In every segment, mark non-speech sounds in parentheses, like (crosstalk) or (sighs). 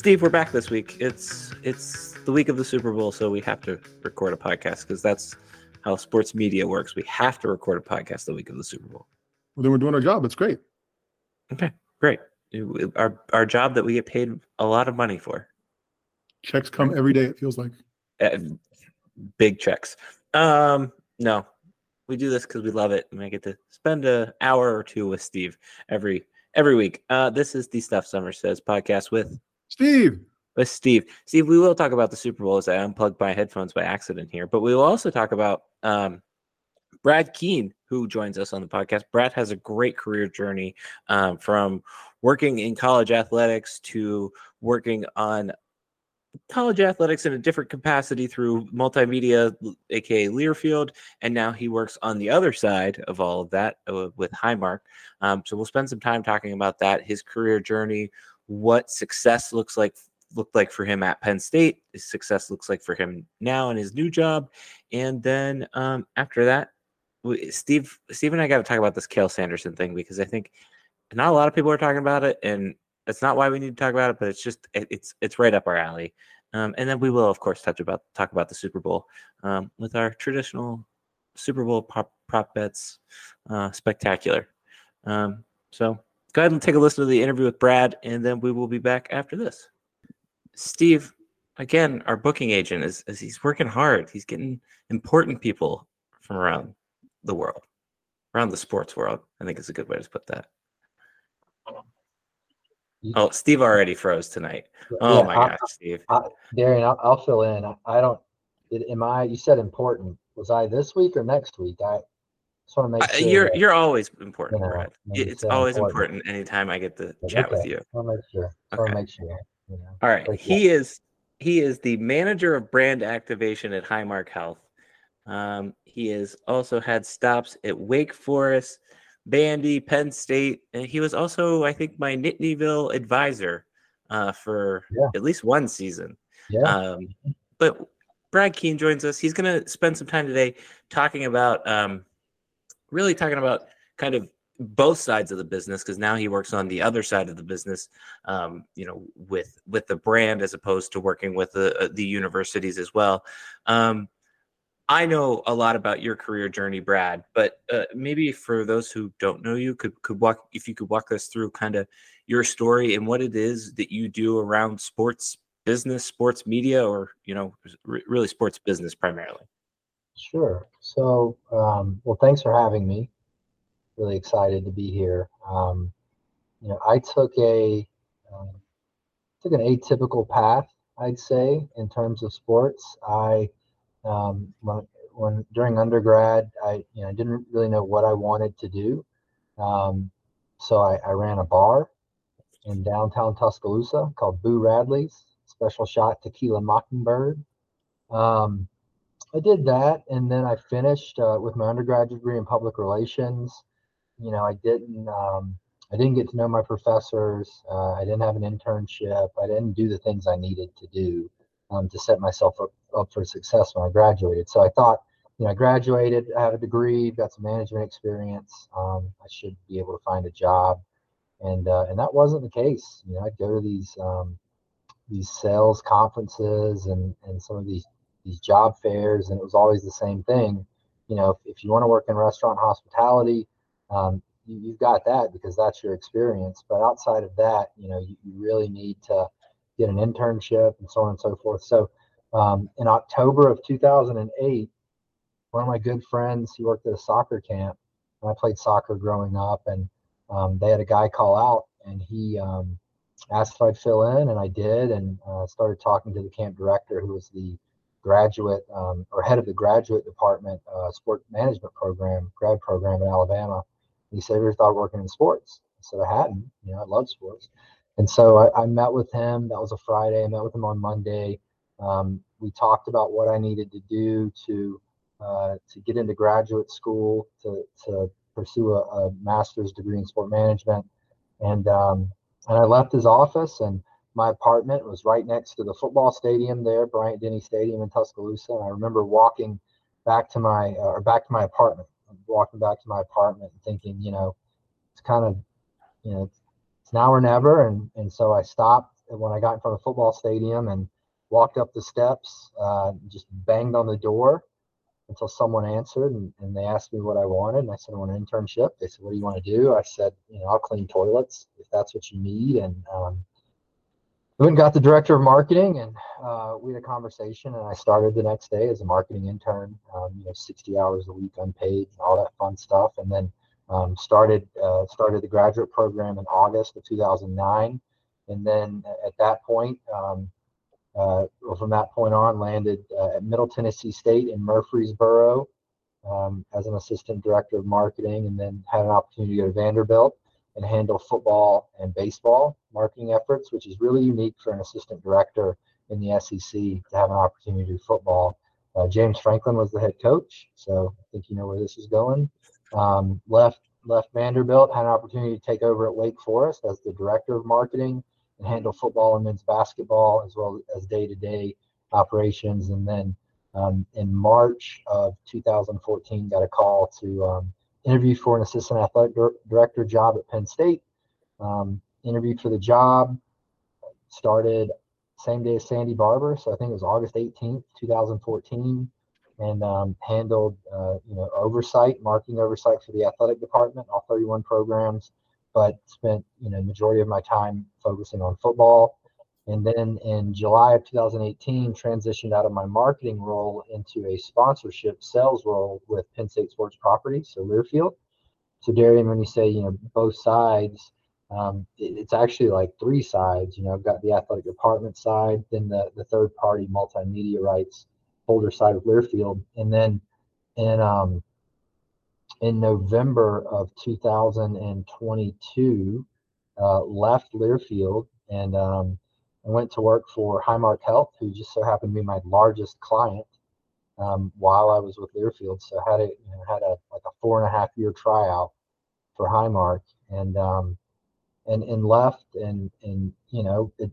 Steve, we're back this week. It's it's the week of the Super Bowl, so we have to record a podcast because that's how sports media works. We have to record a podcast the week of the Super Bowl. Well, then we're doing our job. It's great. Okay, great. Our our job that we get paid a lot of money for. Checks come every day. It feels like uh, big checks. Um, no, we do this because we love it, and I get to spend an hour or two with Steve every every week. Uh, this is the Stuff Somers Says podcast with Steve. With Steve. Steve, we will talk about the Super Bowl as I unplugged my headphones by accident here, but we will also talk about um, Brad Keen, who joins us on the podcast. Brad has a great career journey um, from working in college athletics to working on college athletics in a different capacity through multimedia, aka Learfield, and now he works on the other side of all of that uh, with Highmark. Um, so we'll spend some time talking about that, his career journey, what success looks like looked like for him at Penn State, his success looks like for him now in his new job, and then um, after that, Steve, Steve and I got to talk about this Cael Sanderson thing because I think not a lot of people are talking about it, and that's not why we need to talk about it, but it's just it, it's it's right up our alley. Um, and then we will, of course, touch about talk about the Super Bowl um, with our traditional Super Bowl prop, prop bets uh, spectacular. Um, so go ahead and take a listen to the interview with Brad, and then we will be back after this. Steve, again, our booking agent is, is he's working hard. He's getting important people from around the world, around the sports world. I think it's a good way to put that. Mm-hmm. Oh, Steve already froze tonight. Oh yeah, my I, gosh, Steve. I, Darian, I'll, I'll, fill in. I, I don't. It, am I? You said important. Was I this week or next week? I just want to make sure. You're you're always important, you know, Brad. It's always important. important. anytime I get to chat with you. I'll make sure. Okay. I'll make sure. You know, All right. He is he is the manager of brand activation at Highmark Health. Um, he has also had stops at Wake Forest, Vandy, Penn State, and he was also, I think, my Nittanyville advisor uh, for yeah. at least one season. Yeah. Um, but Brad Keen joins us. He's going to spend some time today talking about, um, really talking about kind of both sides of the business because now he works on the other side of the business um, you know with with the brand as opposed to working with the uh, the universities as well um, I know a lot about your career journey, Brad, but uh, maybe for those who don't know you, could could walk if you could walk us through kind of your story and what it is that you do around sports business, sports media, or you know, really sports business primarily. Sure. So, um, well, thanks for having me. Really excited to be here. Um, you know, I took a um, took an atypical path, I'd say, in terms of sports. I um, when, when, during undergrad, I you know didn't really know what I wanted to do, um, so I, I, ran a bar in downtown Tuscaloosa called Boo Radley's Special Shot Tequila Mockingbird. Um, I did that, and then I finished uh, with my undergraduate degree in public relations. You know, I didn't. Um, I didn't get to know my professors. Uh, I didn't have an internship. I didn't do the things I needed to do um, to set myself up, up for success when I graduated. So I thought, you know, I graduated, I have a degree, got some management experience. Um, I should be able to find a job, and uh, and that wasn't the case. You know, I'd go to these um, these sales conferences and and some of these these job fairs, and it was always the same thing. You know, if, if you want to work in restaurant hospitality, um, you, have got that because that's your experience. But outside of that, you know, you, you really need to get an internship and so on and so forth. So um, in October of 2008, one of my good friends, he worked at a soccer camp. And I played soccer growing up, and um, they had a guy call out, and he um, asked if I'd fill in, and I did, and uh, started talking to the camp director, who was the graduate um, or head of the graduate department uh, sport management program, grad program in Alabama. He said, "Have you thought of working in sports?" I said, "I hadn't. You know, I love sports." And so I, I, met with him. That was a Friday. I met with him on Monday. Um, we talked about what I needed to do to uh, to get into graduate school to to pursue a, a master's degree in sport management. And um, and I left his office and my apartment was right next to the football stadium there, Bryant Denny Stadium in Tuscaloosa. And I remember walking back to my uh, or back to my apartment, walking back to my apartment and thinking, you know, it's kind of, you know, it's now or never. And, and so I stopped when I got in front of the football stadium and walked up the steps, uh, just banged on the door until someone answered and, and they asked me what I wanted. And I said, I want an internship. They said, What do you want to do? I said, You know, I'll clean toilets if that's what you need. And um, I went and got the director of marketing and uh, we had a conversation. And I started the next day as a marketing intern, um, you know, 60 hours a week unpaid, and all that fun stuff. And then um, started uh, started the graduate program in August of 2009. And then at that point, um, uh, from that point on, landed uh, at Middle Tennessee State in Murfreesboro um, as an assistant director of marketing, and then had an opportunity to go to Vanderbilt and handle football and baseball marketing efforts, which is really unique for an assistant director in the SEC to have an opportunity to do football. Uh, James Franklin was the head coach, so I think you know where this is going. Um, left left Vanderbilt, had an opportunity to take over at Wake Forest as the director of marketing and handle football and men's basketball as well as day-to-day operations. And then um, in March of 2014, got a call to um, interview for an assistant athletic director job at Penn State. Um, interviewed for the job, started same day as Sandy Barbour, so I think it was August 18th, 2014, and um, handled uh, you know oversight, marketing oversight for the athletic department, all 31 programs, but spent you know majority of my time focusing on football. And then in July of 2018, transitioned out of my marketing role into a sponsorship sales role with Penn State Sports Properties, so Learfield. So Darian, when you say you know both sides, um, it, it's actually like three sides. You know, I've got the athletic department side, then the the third party multimedia rights holder side of Learfield, and then in um, in November of 2022, uh, left Learfield and um, I went to work for Highmark Health, who just so happened to be my largest client um, while I was with Learfield. So I had a you know, had a like a four and a half year tryout for Highmark and um, and and left and and you know it,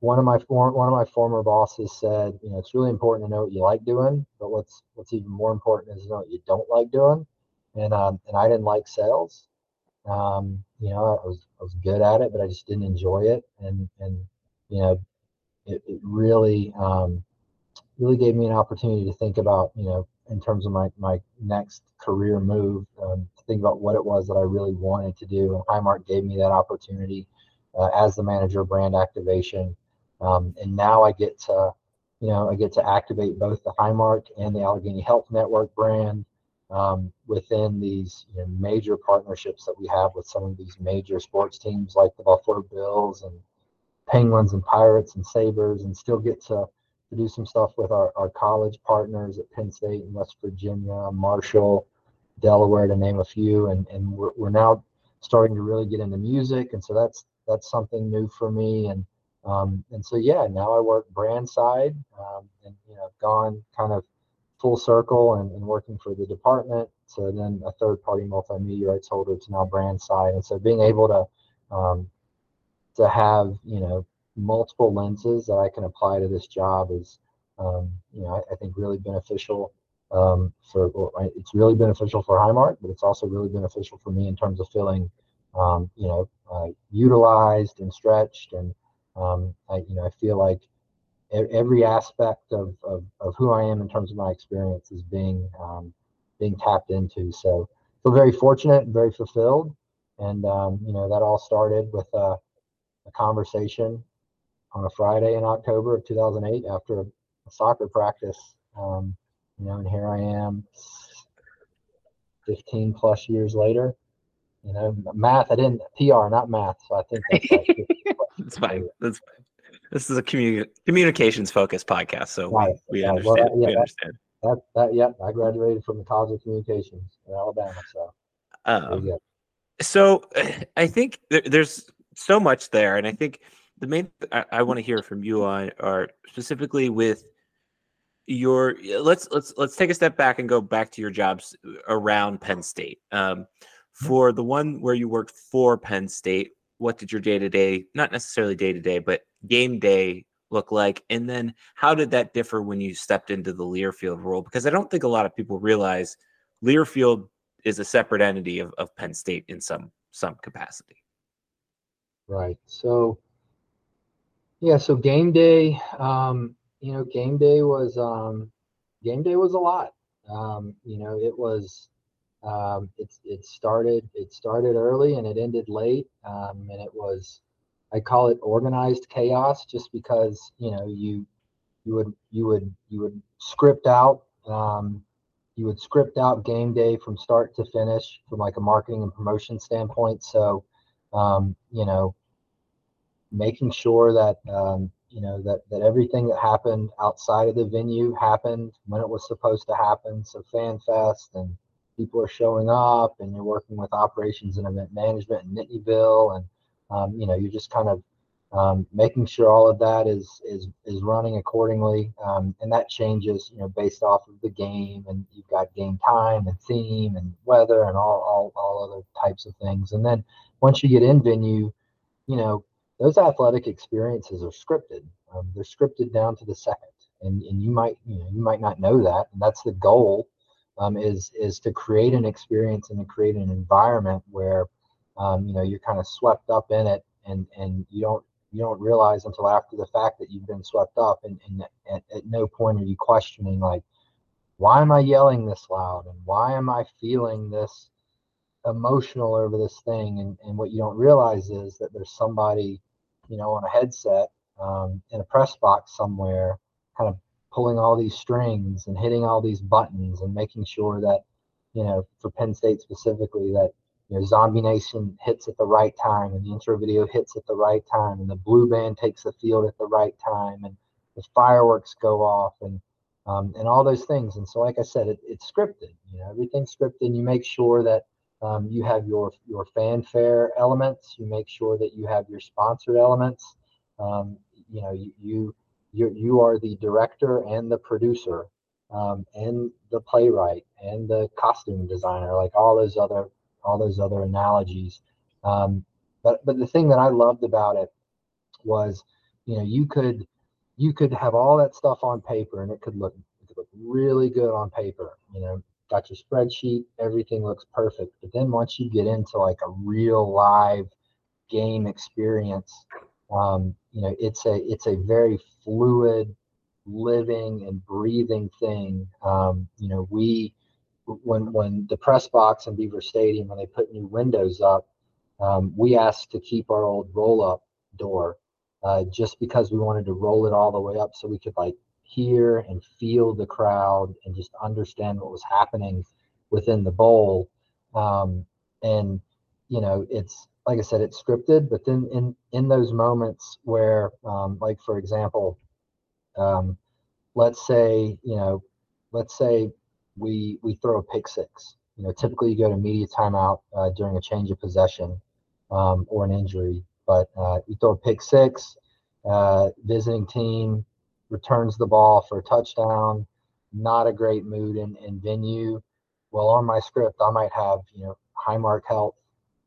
one of my for, one of my former bosses said you know it's really important to know what you like doing, but what's what's even more important is to know what you don't like doing and um, and I didn't like sales. Um, you know, I was I was good at it, but I just didn't enjoy it, and and you know, it, it really um, really gave me an opportunity to think about you know in terms of my my next career move, um, to think about what it was that I really wanted to do, and Highmark gave me that opportunity uh, as the manager of brand activation, um, and now I get to you know I get to activate both the Highmark and the Allegheny Health Network brand um, within these you know, major partnerships that we have with some of these major sports teams like the Buffalo Bills and Penguins and Pirates and Sabres, and still get to, to do some stuff with our, our college partners at Penn State and West Virginia, Marshall, Delaware, to name a few. And, and we're, we're now starting to really get into music. And so that's that's something new for me. And um, and so yeah, now I work brand side, um, and you know, gone kind of full circle and, and working for the department to then a third party multimedia rights holder to now brand side. And so being able to um, to have you know multiple lenses that I can apply to this job is um, you know I, I, think really beneficial um, for it's really beneficial for Highmark, but it's also really beneficial for me in terms of feeling um, you know uh, utilized and stretched and um, I you know I feel like every aspect of, of, of who I am in terms of my experience is being um, being tapped into. So feel very fortunate, and very fulfilled, and um, you know that all started with a, a, conversation on a Friday in October of 2008 after a, a soccer practice. Um, you know, and here I am, 15 plus years later. You know, math. I didn't PR, not math. So I think that's, like (laughs) that's fine. That's fine. This is a communi- communications focused podcast, so right. we, we, understand. Well, yeah, we understand. That, that, yep. I graduated from the College of Communications in Alabama, so. Um, so (sighs) I think there's so much there, and I think the main I, I want to hear from you on are specifically with your let's let's let's take a step back and go back to your jobs around Penn State. Um, mm-hmm. for the one where you worked for Penn State, what did your day to day, not necessarily day to day, but game day look like? And then how did that differ when you stepped into the Learfield role? Because I don't think a lot of people realize Learfield is a separate entity of, of Penn State in some some capacity. Right. So Yeah, so game day, um, you know, game day was um, game day was a lot. Um, you know, it was um, it it started it started early and it ended late, um, and it was I call it organized chaos just because you know you you would you would you would script out um, you would script out game day from start to finish from like a marketing and promotion standpoint. So um, you know making sure that um, you know that that everything that happened outside of the venue happened when it was supposed to happen. So fan fest and people are showing up, and you're working with operations and event management in Nittanyville, and um, you know you're just kind of um, making sure all of that is is is running accordingly, um, and that changes you know based off of the game, and you've got game time and theme and weather and all all all other types of things, and then once you get in venue, you know those athletic experiences are scripted. Um, they're scripted down to the second, and and you might you know you might not know that, and that's the goal. Um, is is to create an experience and to create an environment where um, you know you're kind of swept up in it, and and you don't you don't realize until after the fact that you've been swept up, and, and at, at no point are you questioning like, why am I yelling this loud, and why am I feeling this emotional over this thing and, and what you don't realize is that there's somebody you know, on a headset um, in a press box somewhere, kind of pulling all these strings and hitting all these buttons and making sure that, you know, for Penn State specifically, that you know, Zombie Nation hits at the right time and the intro video hits at the right time and the blue band takes the field at the right time and the fireworks go off and um, and all those things. And so, like I said, it, it's scripted. You know, everything's scripted. And you make sure that um, you have your your fanfare elements. You make sure that you have your sponsored elements. Um, you know, you, you you are the director and the producer, um, and the playwright and the costume designer, like all those other all those other analogies. Um, but but the thing that I loved about it was, you know, you could you could have all that stuff on paper and it could look it could look really good on paper. You know, got your spreadsheet, everything looks perfect. But then once you get into like a real live game experience, um, you know, it's a it's a very fluid, living and breathing thing. Um, you know, we when when the press box in Beaver Stadium when they put new windows up, um, we asked to keep our old roll up door uh, just because we wanted to roll it all the way up so we could like hear and feel the crowd and just understand what was happening within the bowl. Um, and you know, it's like I said, it's scripted, but then in in those moments where, um, like for example, um, let's say you know, let's say we we throw a pick six. You know, typically you go to media timeout uh, during a change of possession um, or an injury, but uh, you throw a pick six. Uh, visiting team returns the ball for a touchdown. Not a great mood in, in venue. Well, on my script, I might have, you know, Highmark Health,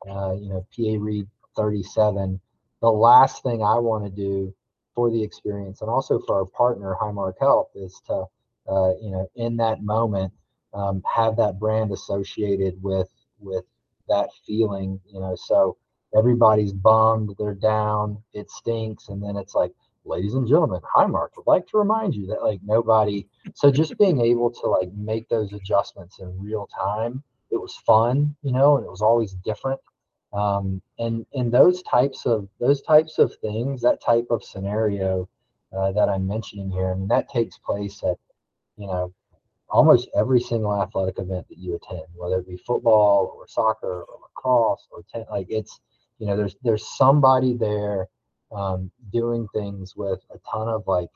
uh, you know, PA Read 37. The last thing I want to do for the experience and also for our partner, Highmark Health, is to, uh, you know, in that moment, um, have that brand associated with with that feeling, you know. So everybody's bummed, they're down, it stinks, and then it's like, ladies and gentlemen, Highmark would like to remind you that like nobody. So just being able to like make those adjustments in real time, it was fun, you know, and it was always different. Um, and and those types of those types of things, that type of scenario uh, that I'm mentioning here, I mean, that takes place at you know almost every single athletic event that you attend, whether it be football or soccer or lacrosse or ten, like it's you know there's there's somebody there um, doing things with a ton of like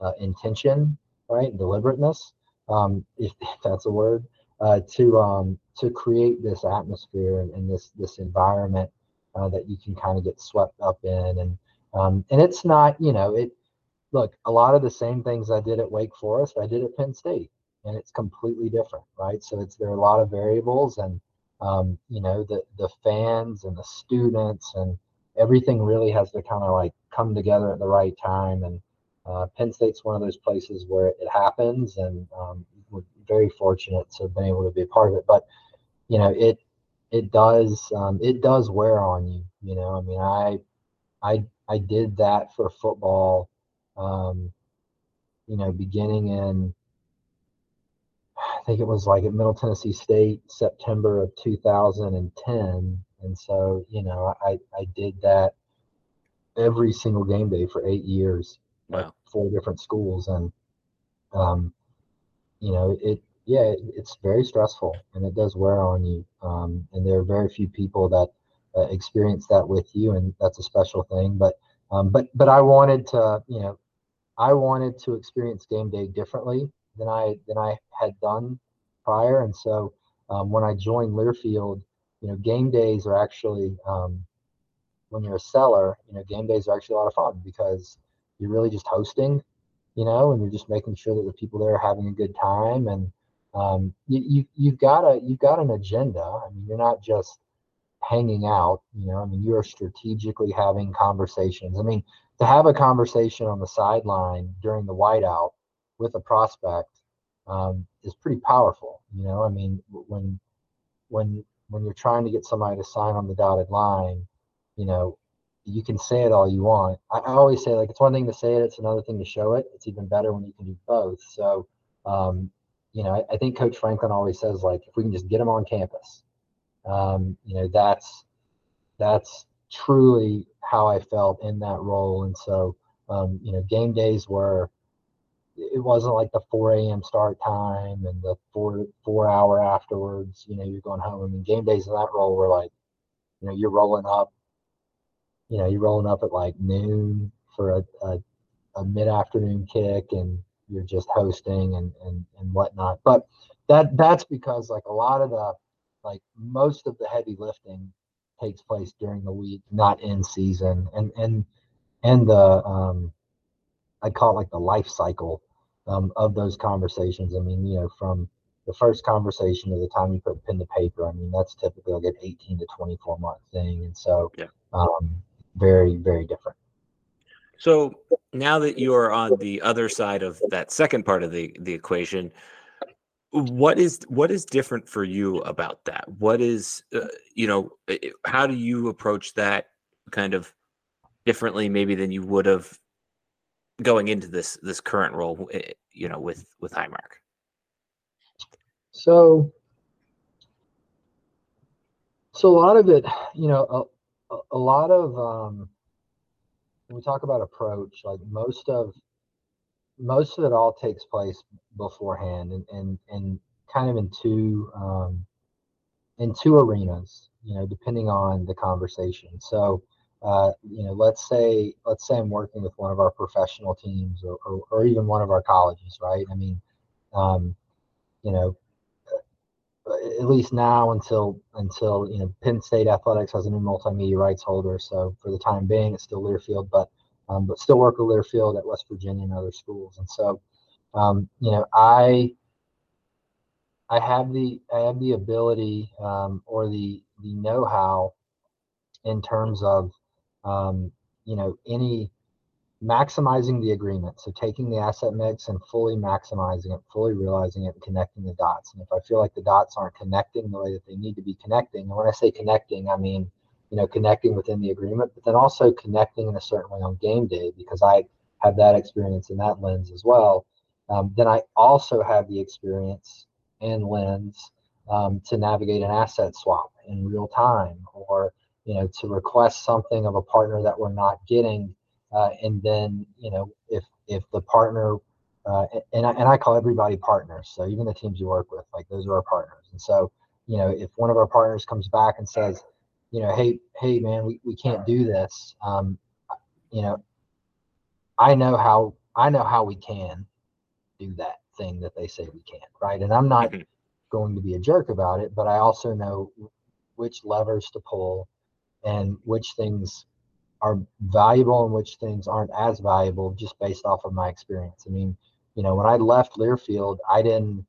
uh, intention, right, deliberateness, um, (laughs) if, that's a word, uh, to um, to create this atmosphere and, and this this environment uh, that you can kind of get swept up in, and um, and it's not, you know, it. Look, a lot of the same things I did at Wake Forest, I did at Penn State, and it's completely different, right? So it's there are a lot of variables, and um, you know, the the fans and the students and everything really has to kind of like come together at the right time. And uh, Penn State's one of those places where it happens, and um, we're very fortunate to have been able to be a part of it. But you know, it it does um, it does wear on you. You know, I mean, I I I did that for football, um, you know, beginning in I think it was like at Middle Tennessee State, September of 2010. And so, you know, I, I did that every single game day for eight years Wow. at four different schools. And, um, you know, it, yeah, it, it's very stressful and it does wear on you. Um, and there are very few people that uh, experience that with you. And that's a special thing. But, um, but, but I wanted to, you know, I wanted to experience game day differently than I than I had done prior. And so um, when I joined Learfield, you know, game days are actually um, when you're a seller, you know, game days are actually a lot of fun because you're really just hosting, you know, and you're just making sure that the people there are having a good time and um, you, you you've got a you've got an agenda. I mean, you're not just hanging out, you know. I mean, you're strategically having conversations. I mean, to have a conversation on the sideline during the whiteout with a prospect um, is pretty powerful. You know, I mean, when when when you're trying to get somebody to sign on the dotted line, you know, you can say it all you want. I, always say like it's one thing to say it, it's another thing to show it. It's even better when you can do both. So, um, you know, I, I think Coach Franklin always says like if we can just get them on campus, um, you know, that's that's truly how I felt in that role. And so, um, you know, game days were it wasn't like the 4 a.m. start time and the four four hour afterwards. You know, you're going home. I mean, game days in that role were like, you know, you're rolling up. You know, you're rolling up at like noon for a, a, a mid afternoon kick, and you're just hosting and and and whatnot. But that that's because like a lot of the like most of the heavy lifting takes place during the week, not in season, and and and the um, I call it like the life cycle um, of those conversations. I mean, you know, from the first conversation to the time you put pen to paper, I mean, that's typically like an 18 to 24 month thing. And so, Yeah. um, very, very different. So now that you're on the other side of that second part of the the equation, what is what is different for you about that? What is uh, you know how do you approach that kind of differently maybe than you would have going into this this current role eh, you know with with Highmark? So, so a lot of it, you know, a, a- lot of um, when we talk about approach, like most of most of it all takes place beforehand, and and and kind of in two um, in two arenas, you know, depending on the conversation. So, uh, you know, let's say let's say I'm working with one of our professional teams, or or, or even one of our colleges, right? I mean, um, you know, at least now until until you know Penn State athletics has a new multimedia rights holder. So for the time being, it's still Learfield, but um, but still work with Learfield at West Virginia and other schools. And so um, you know I I have the I have the ability um, or the the know how in terms of um, you know any maximizing the agreement. So taking the asset mix and fully maximizing it, fully realizing it, and connecting the dots. And if I feel like the dots aren't connecting the way that they need to be connecting, and when I say connecting, I mean you know connecting within the agreement, but then also connecting in a certain way on game day because I have that experience in that lens as well. Um, then I also have the experience and lens um, to navigate an asset swap in real time, or you know to request something of a partner that we're not getting uh, and then you know if if the partner uh, and I, and I call everybody partners so even the teams you work with like those are our partners and so you know if one of our partners comes back and says you know hey hey man we, we can't do this um, you know I know how I know how we can do that thing that they say we can't right and I'm not Mhm. going to be a jerk about it but I also know which levers to pull and which things are valuable and which things aren't as valuable just based off of my experience. I mean, you know, when I left Learfield, I didn't,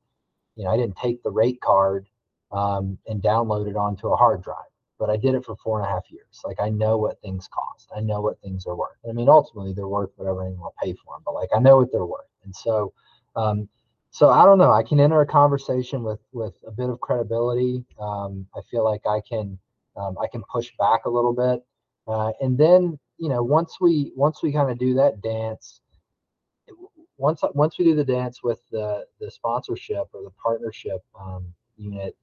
you know, I didn't take the rate card um, and download it onto a hard drive, but I did it for four and a half years. Like I know what things cost. I know what things are worth. I mean, ultimately they're worth whatever anyone will pay for them, but like I know what they're worth. And so, um, so I don't know. I can enter a conversation with with a bit of credibility. Um, I feel like I can um, I can push back a little bit. Uh, and then, you know, once we once we kind of do that dance, once once we do the dance with the the sponsorship or the partnership um, unit,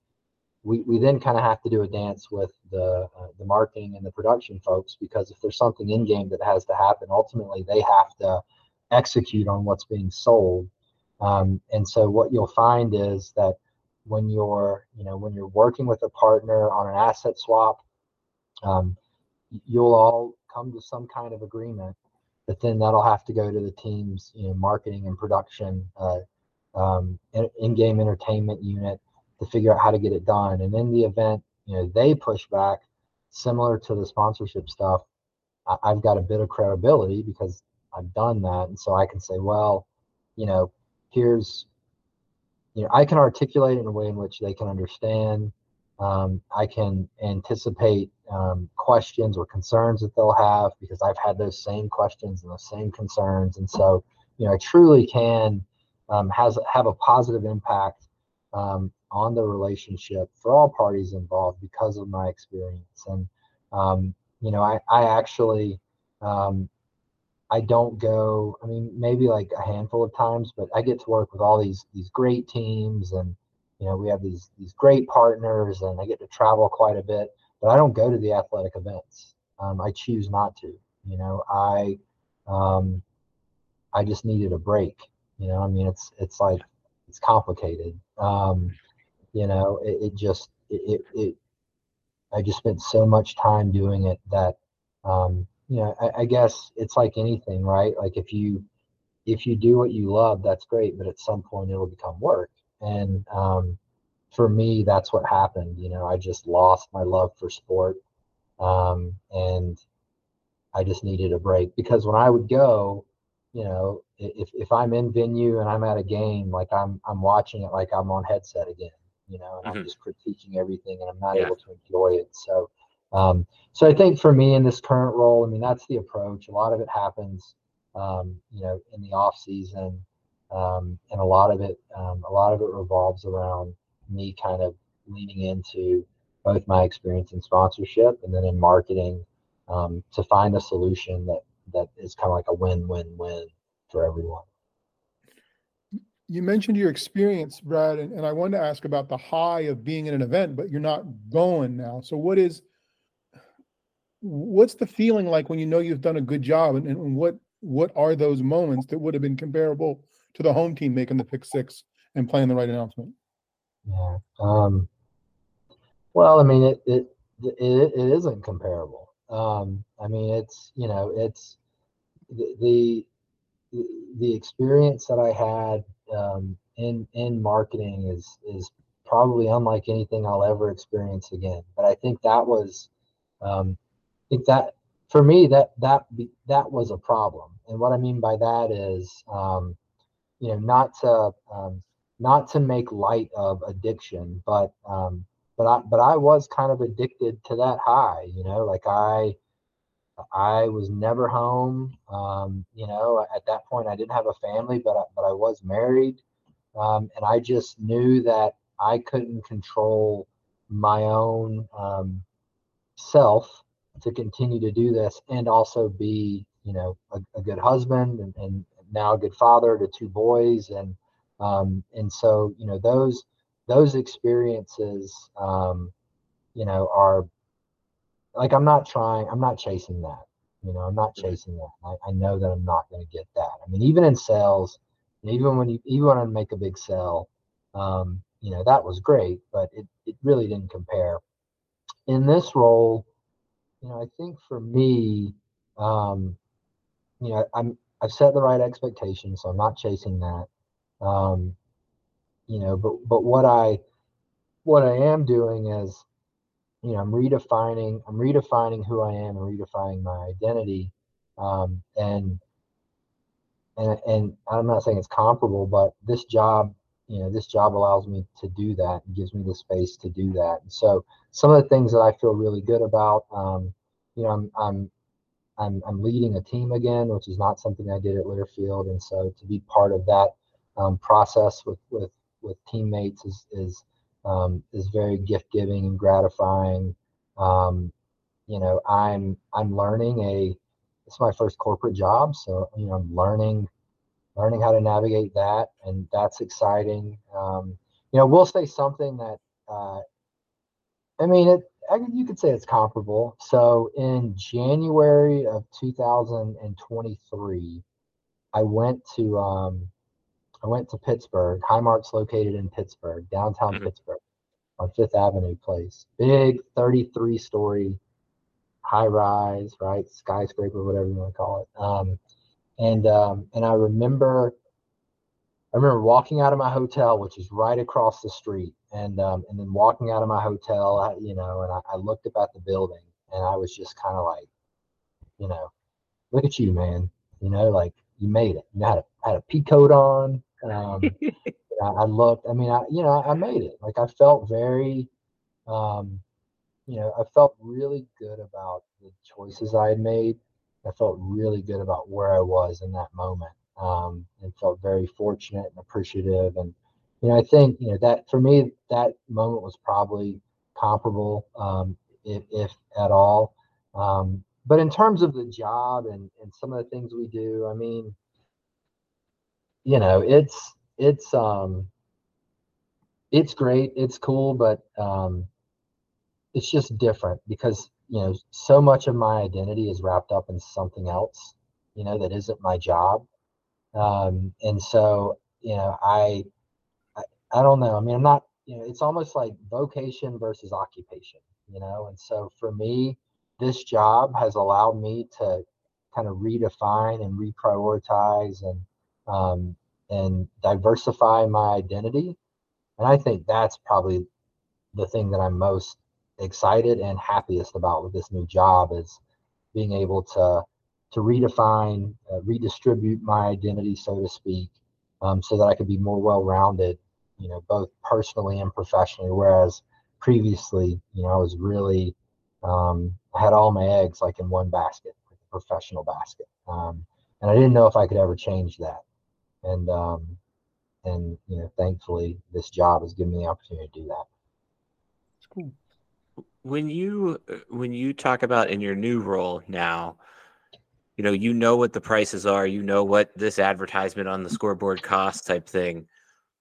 we, we then kind of have to do a dance with the uh, the marketing and the production folks because if there's something in game that has to happen, ultimately they have to execute on what's being sold. Um, and so what you'll find is that when you're you know when you're working with a partner on an asset swap, um, you'll all come to some kind of agreement. But then that'll have to go to the team's you know marketing and production, uh, um, in-game entertainment unit to figure out how to get it done. And in the event, you know, they push back, similar to the sponsorship stuff, I, I've got a bit of credibility because I've done that. And so I can say, well, you know, here's, you know, I can articulate in a way in which they can understand. Um, I can anticipate um, questions or concerns that they'll have because I've had those same questions and those same concerns. And so, you know, I truly can um, has have a positive impact um, on the relationship for all parties involved because of my experience. And, um, you know, I, I actually, um, I don't go, I mean, maybe like a handful of times, but I get to work with all these, these great teams and, you know, we have these, these great partners and I get to travel quite a bit, but I don't go to the athletic events. Um, I choose not to, you know, I, um, I just needed a break, you know, I mean, it's, it's like, it's complicated. Um, you know, it, it just it, it, I just spent so much time doing it that um, you know I, I guess it's like anything, right? Like if you if you do what you love, that's great, but at some point it'll become work. And um, for me, that's what happened. You know, I just lost my love for sport, um, and I just needed a break because when I would go, you know, if if I'm in venue and I'm at a game, like I'm I'm watching it like I'm on headset again you know, and mm-hmm. I'm just critiquing everything and I'm not yeah. able to enjoy it. So, um, so I think for me in this current role, I mean, that's the approach. A lot of it happens, um, you know, in the off season. Um, and a lot of it, um, a lot of it revolves around me kind of leaning into both my experience in sponsorship and then in marketing um, to find a solution that that is kind of like a win-win-win for everyone you mentioned your experience, Brad, and, and I wanted to ask about the high of being in an event, but you're not going now. So what is what's the feeling like when you know you've done a good job and, and what what are those moments that would have been comparable to the home team making the pick six and playing the right announcement? Yeah. Um, well, I mean, it, it, it, it isn't comparable. Um, I mean, it's, you know, it's the, the, the experience that I had um, in in marketing is is probably unlike anything I'll ever experience again. But I think that was, um, think that for me that that that was a problem. And what I mean by that is, um, you know, not to um, not to make light of addiction, but um, but I but I was kind of addicted to that high. You know, like I I was never home. Um, you know, at that point, I didn't have a family, but I, but I was married, um, and I just knew that I couldn't control my own um, self to continue to do this, and also be, you know, a, a good husband and, and, now a good father to two boys, and um, and so you know those those experiences, um, you know, are like I'm not trying, I'm not chasing that. You know, I'm not chasing that. I, I know that I'm not going to get that. I mean, even in sales, even when you even when I make a big sell, um, you know, that was great, but it, it really didn't compare. In this role, you know, I think for me, um, you know, I'm I've set the right expectations, so I'm not chasing that. Um, you know, but but what I what I am doing is you know, I'm redefining, I'm redefining who I am and redefining my identity. Um, and, and, and I'm not saying it's comparable, but this job, you know, this job allows me to do that and gives me the space to do that. And so some of the things that I feel really good about, um, you know, I'm, I'm, I'm, I'm leading a team again, which is not something I did at Learfield. And so to be part of that um, process with, with, with teammates is, is, um, is very gift giving and gratifying. Um, you know, I'm I'm learning a it's my first corporate job, so you know I'm learning learning how to navigate that, and that's exciting. Um, you know, we'll say something that uh, I mean, it, I, you could say it's comparable. So in January of 2023, I went to um, I went to Pittsburgh. Highmark's located in Pittsburgh, downtown mm-hmm. Pittsburgh, on Fifth Avenue place. Big 33 story high rise, right? Skyscraper, whatever you want to call it. Um, and um, and I remember I remember walking out of my hotel, which is right across the street, and um, and then walking out of my hotel, I, you know, and I, I looked up at the building, and I was just kind of like, you know, look at you, man. You know, like you made it. You had a had a pea coat on. Um, (laughs) I, I looked. I mean, I you know, I made it. Like I felt very, um, you know, I felt really good about the choices I had made. I felt really good about where I was in that moment, um, and felt very fortunate and appreciative. And you know, I think you know that for me, that moment was probably comparable, um, if, if at all. Um, but in terms of the job and, and some of the things we do, I mean, you know, it's it's um it's great, it's cool, but um it's just different because you know so much of my identity is wrapped up in something else, you know, that isn't my job. Um and so, you know, I I, I don't know. I mean, I'm not, you know, it's almost like vocation versus occupation, you know, and so for me, this job has allowed me to kind of redefine and reprioritize and um, and diversify my identity. And I think that's probably the thing that I'm most excited and happiest about with this new job is being able to to redefine, uh, redistribute my identity, so to speak, um, so that I could be more well-rounded, you know, both personally and professionally. Whereas previously, you know, I was really um, I had all my eggs like in one basket, like a professional basket. Um, and I didn't know if I could ever change that. And um, and you know, thankfully, this job has given me the opportunity to do that. It's Cool. When you when you talk about in your new role now, you know, you know what the prices are, you know what this advertisement on the scoreboard costs, type thing.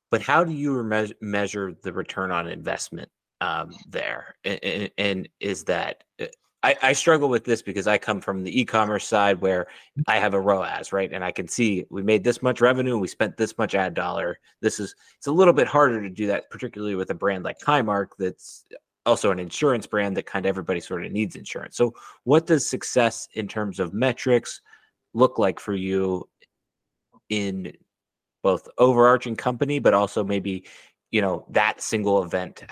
But how do you me- measure the return on investment um, there? And, and, and, is that uh, I, I, struggle with this because I come from the e-commerce side where I have a ROAS, right? And I can see we made this much revenue, we spent this much ad dollar. This is it's a little bit harder to do that, particularly with a brand like Highmark that's also an insurance brand that kind of everybody sort of needs insurance. So what does success in terms of metrics look like for you in both overarching company, but also maybe you know that single event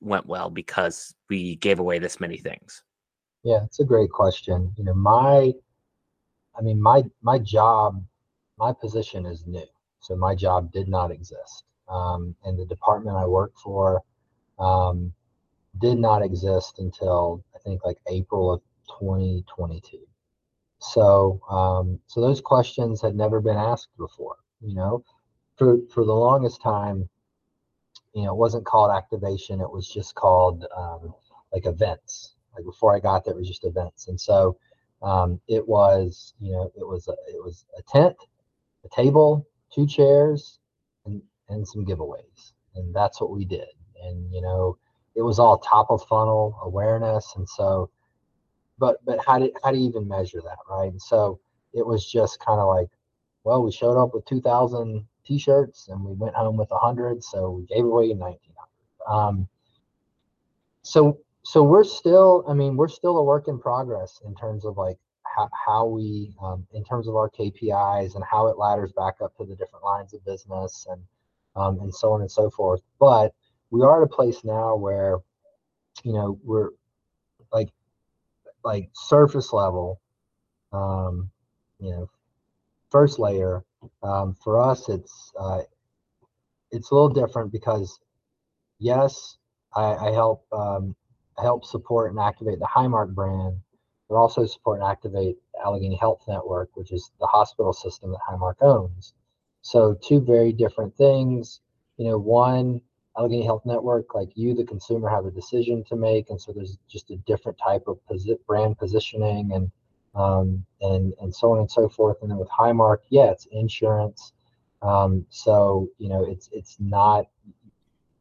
went well because we gave away this many things? Yeah it's a great question. You know my i mean my my job my position is new so my job did not exist. Um, and the department i work for um, did not exist until i think like april of 2022 so um, so those questions had never been asked before you know for for the longest time you know, it wasn't called activation. It was just called um, like events. Like before I got there, it was just events. And so um, it was, you know, it was a, it was a tent, a table, two chairs, and and some giveaways. And that's what we did. And you know, it was all top of funnel awareness. And so, but but how did how do you even measure that, right? And so it was just kind of like, well, we showed up with two thousand t-shirts and we went home with a hundred so we gave away 1900 um, so so we're still i mean we're still a work in progress in terms of like how, how we um, in terms of our kpis and how it ladders back up to the different lines of business and um, and so on and so forth but we are at a place now where you know we're like like surface level um you know first layer um, for us, it's uh, it's a little different because yes, I, I help um, help support and activate the Highmark brand, but also support and activate Allegheny Health Network, which is the hospital system that Highmark owns. So two very different things. You know, one Allegheny Health Network, like you, the consumer, have a decision to make, and so there's just a different type of posi- brand positioning and um, and and so on and so forth. And then with Highmark, yeah, it's insurance. Um, so you know, it's it's not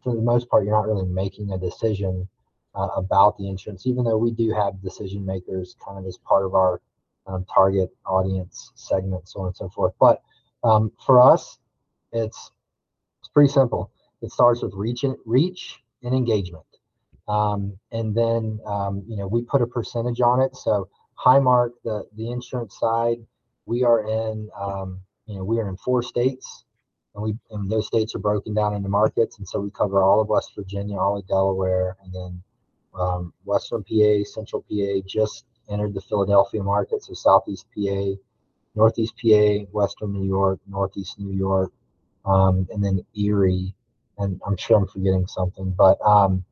for the most part, you're not really making a decision uh, about the insurance, even though we do have decision makers kind of as part of our um, target audience segment, so on and so forth. But um, for us, it's it's pretty simple. It starts with reach and reach and engagement, um, and then um, you know we put a percentage on it. So Highmark, the the insurance side, we are in um, you know we are in four states, and we and those states are broken down into markets, and so we cover all of West Virginia, all of Delaware, and then um, Western PA, Central PA just entered the Philadelphia market, so Southeast PA, Northeast PA, Western New York, Northeast New York, um, and then Erie, and I'm sure I'm forgetting something, but um,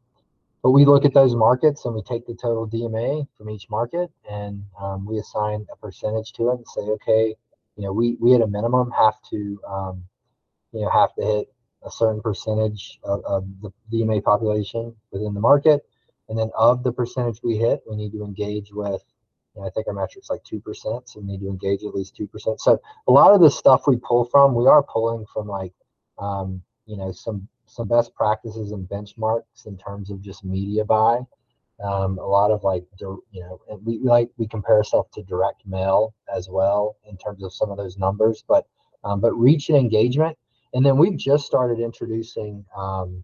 but we look at those markets and we take the total DMA from each market and um, we assign a percentage to it and say, okay, you know, we we at a minimum have to um, you know have to hit a certain percentage of, of the DMA population within the market and then of the percentage we hit, we need to engage with, I think our metric's like 2%. So we need to engage at least 2%. So a lot of the stuff we pull from, we are pulling from like, um, you know, some, some best practices and benchmarks in terms of just media buy. Um, a lot of like, you know, we, like, we compare ourselves to direct mail as well in terms of some of those numbers, but, um, but reach and engagement. And then we've just started introducing, um,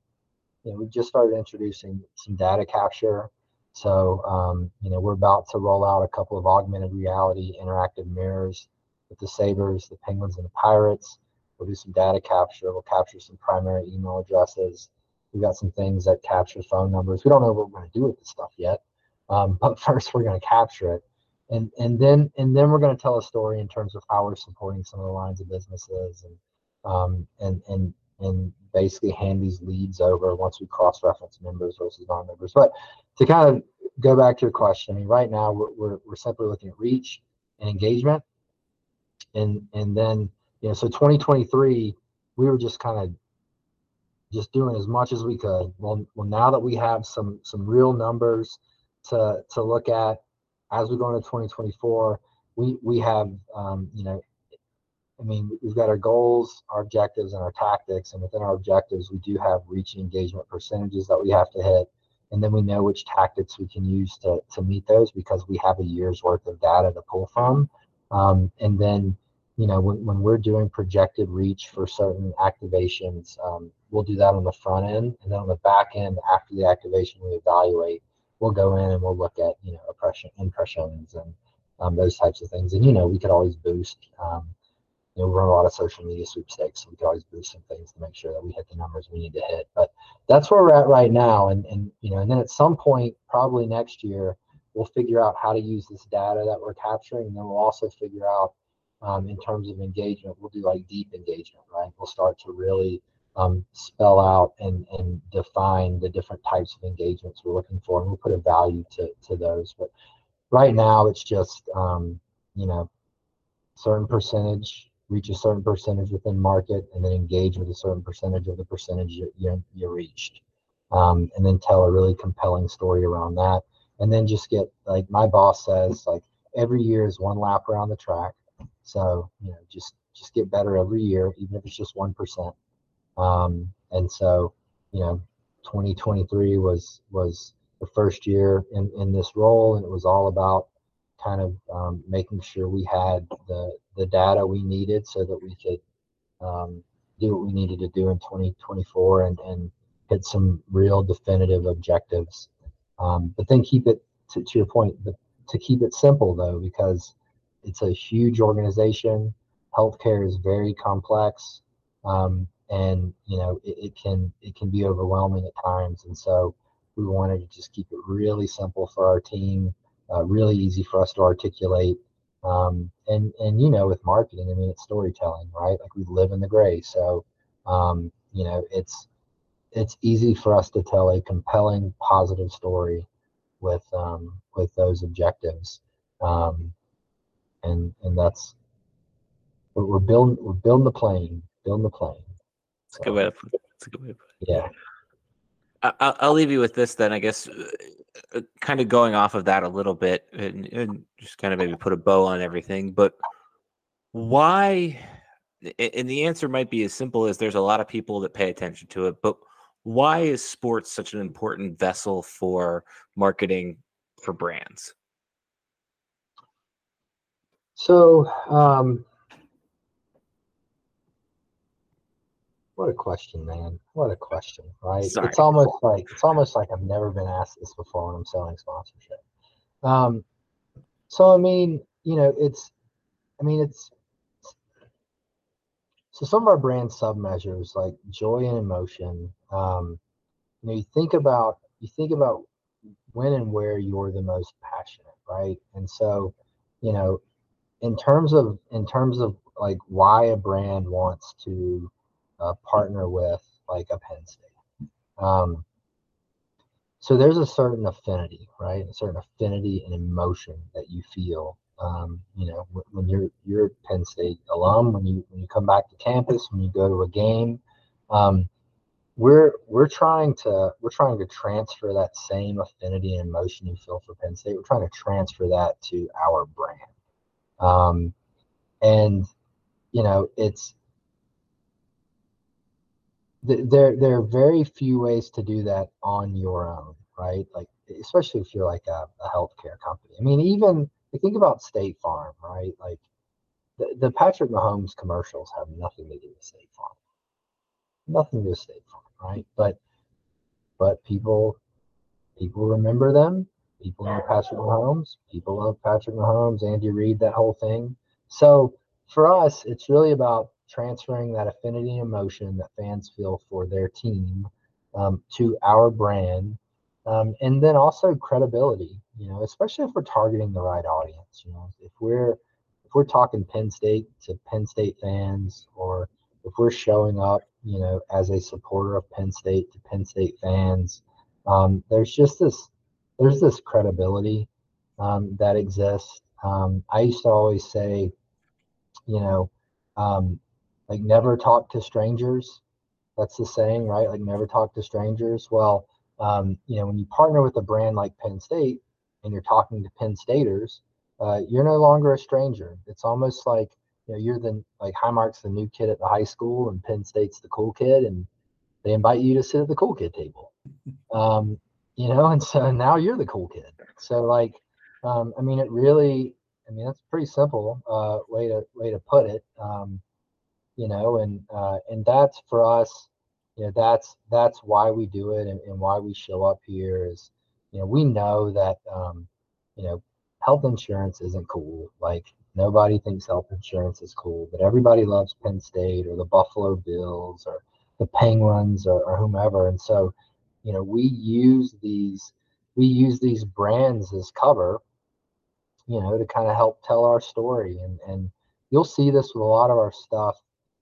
you know, we just started introducing some data capture. So, um, you know, we're about to roll out a couple of augmented reality interactive mirrors with the Sabres, the Penguins, and the Pirates. We'll do some data capture. We'll capture some primary email addresses. We've got some things that capture phone numbers. We don't know what we're going to do with this stuff yet, um, (laughs) but first we're going to capture it, and and then and then we're going to tell a story in terms of how we're supporting some of the lines of businesses and um, and and and basically hand these leads over once we cross-reference members versus non-members. But to kind of go back to your question, I mean, right now we're, we're, we're simply looking at reach and engagement. And, and then, know, so 2023, we were just kind of just doing as much as we could. Well, well, now that we have some, some real numbers to, to look at as we go into 2024, we, we have, um, you know, I mean, we've got our goals, our objectives, and our tactics. And within our objectives, we do have reach and engagement percentages that we have to hit. And then we know which tactics we can use to, to meet those because we have a year's worth of data to pull from. Um, and then, you know, when, when we're doing projected reach for certain activations, um, we'll do that on the front end. And then on the back end, after the activation, we evaluate. We'll go in and we'll look at, you know, impression, impressions and um, those types of things. And, you know, we could always boost um, you know, we run a lot of social media sweepstakes, so we could always boost some things to make sure that we hit the numbers we need to hit. But that's where we're at right now, and and you know, and then at some point, probably next year, we'll figure out how to use this data that we're capturing, and then we'll also figure out um, in terms of engagement, we'll do like deep engagement, right? We'll start to really um, spell out and and define the different types of engagements we're looking for, and we'll put a value to to those. But right now, it's just um, you know certain percentage reach a certain percentage within market and then engage with a certain percentage of the percentage you, you, you reached um, and then tell a really compelling story around that and then just get like my boss says like every year is one lap around the track so you know just just get better every year even if it's just one percent um, and so you know 2023 was was the first year in in this role and it was all about kind of um, making sure we had the the data we needed so that we could um, do what we needed to do in 2024 and, and hit some real definitive objectives. Um, but then keep it to, to your point, to keep it simple though, because it's a huge organization. Healthcare is very complex, um, and you know it, it, can it can be overwhelming at times. And so we wanted to just keep it really simple for our team, uh, really easy for us to articulate, um, and and you know, with marketing, I mean, it's storytelling, right? Like we live in the gray, so um, you know, it's it's easy for us to tell a compelling, positive story with um, with those objectives, um, and and that's we're, we're building we're building the plane, building the plane. That's a good way to put it. A good way to put it. Yeah. I, will leave you with this then. I guess uh, kind of going off of that a little bit and, and just kind of maybe put a bow on everything, but why? And the answer might be as simple as there's a lot of people that pay attention to it, but why is sports such an important vessel for marketing for brands? So, um, what a question, man! What a question, right? Sorry. It's almost like it's almost like I've never been asked this before when I'm selling sponsorship. Um, so I mean, you know, it's, I mean, it's. So some of our brand sub measures like joy and emotion. Um, you know, you think about you think about when and where you're the most passionate, right? And so, you know, in terms of in terms of like why a brand wants to uh, partner with like a Penn State. Um, so there's a certain affinity, right? A certain affinity and emotion that you feel. Um, you know, when, when you're you're a Penn State alum, when you when you come back to campus, when you go to a game, um, we're we're trying to we're trying to transfer that same affinity and emotion you feel for Penn State. We're trying to transfer that to our brand. Um, and you know, it's there there are very few ways to do that on your own, right? Like especially if you're like a, a healthcare company. I mean, even think about State Farm, right? Like the, the Patrick Mahomes commercials have nothing to do with State Farm. Nothing to do with State Farm, right? But but people people remember them People love Patrick Mahomes. People love Patrick Mahomes, Andy Reid, that whole thing. So for us, it's really about transferring that affinity and emotion that fans feel for their team um, to our brand, um, and then also credibility. You know, especially if we're targeting the right audience. You know, if we're if we're talking Penn State to Penn State fans, or if we're showing up, you know, as a supporter of Penn State to Penn State fans, um, there's just this there's this credibility um, that exists. Um, I used to always say, you know, um, like never talk to strangers. That's the saying, right? Like never talk to strangers. Well, um, you know, when you partner with a brand like Penn State and you're talking to Penn Staters, uh, you're no longer a stranger. It's almost like you know you're the like Highmark's the new kid at the high school and Penn State's the cool kid, and they invite you to sit at the cool kid table. (laughs) Um, you know, and so now you're the cool kid. So like, um, I mean, it really, I mean, that's pretty simple uh, way to way to put it. Um, you know, and uh, and that's for us. You know, that's that's why we do it and, and why we show up here is, you know, we know that, um, you know, health insurance isn't cool. Like nobody thinks health insurance is cool, but everybody loves Penn State or the Buffalo Bills or the Penguins or, or whomever. And so, you know we use these we use these brands as cover you know to kind of help tell our story and and you'll see this with a lot of our stuff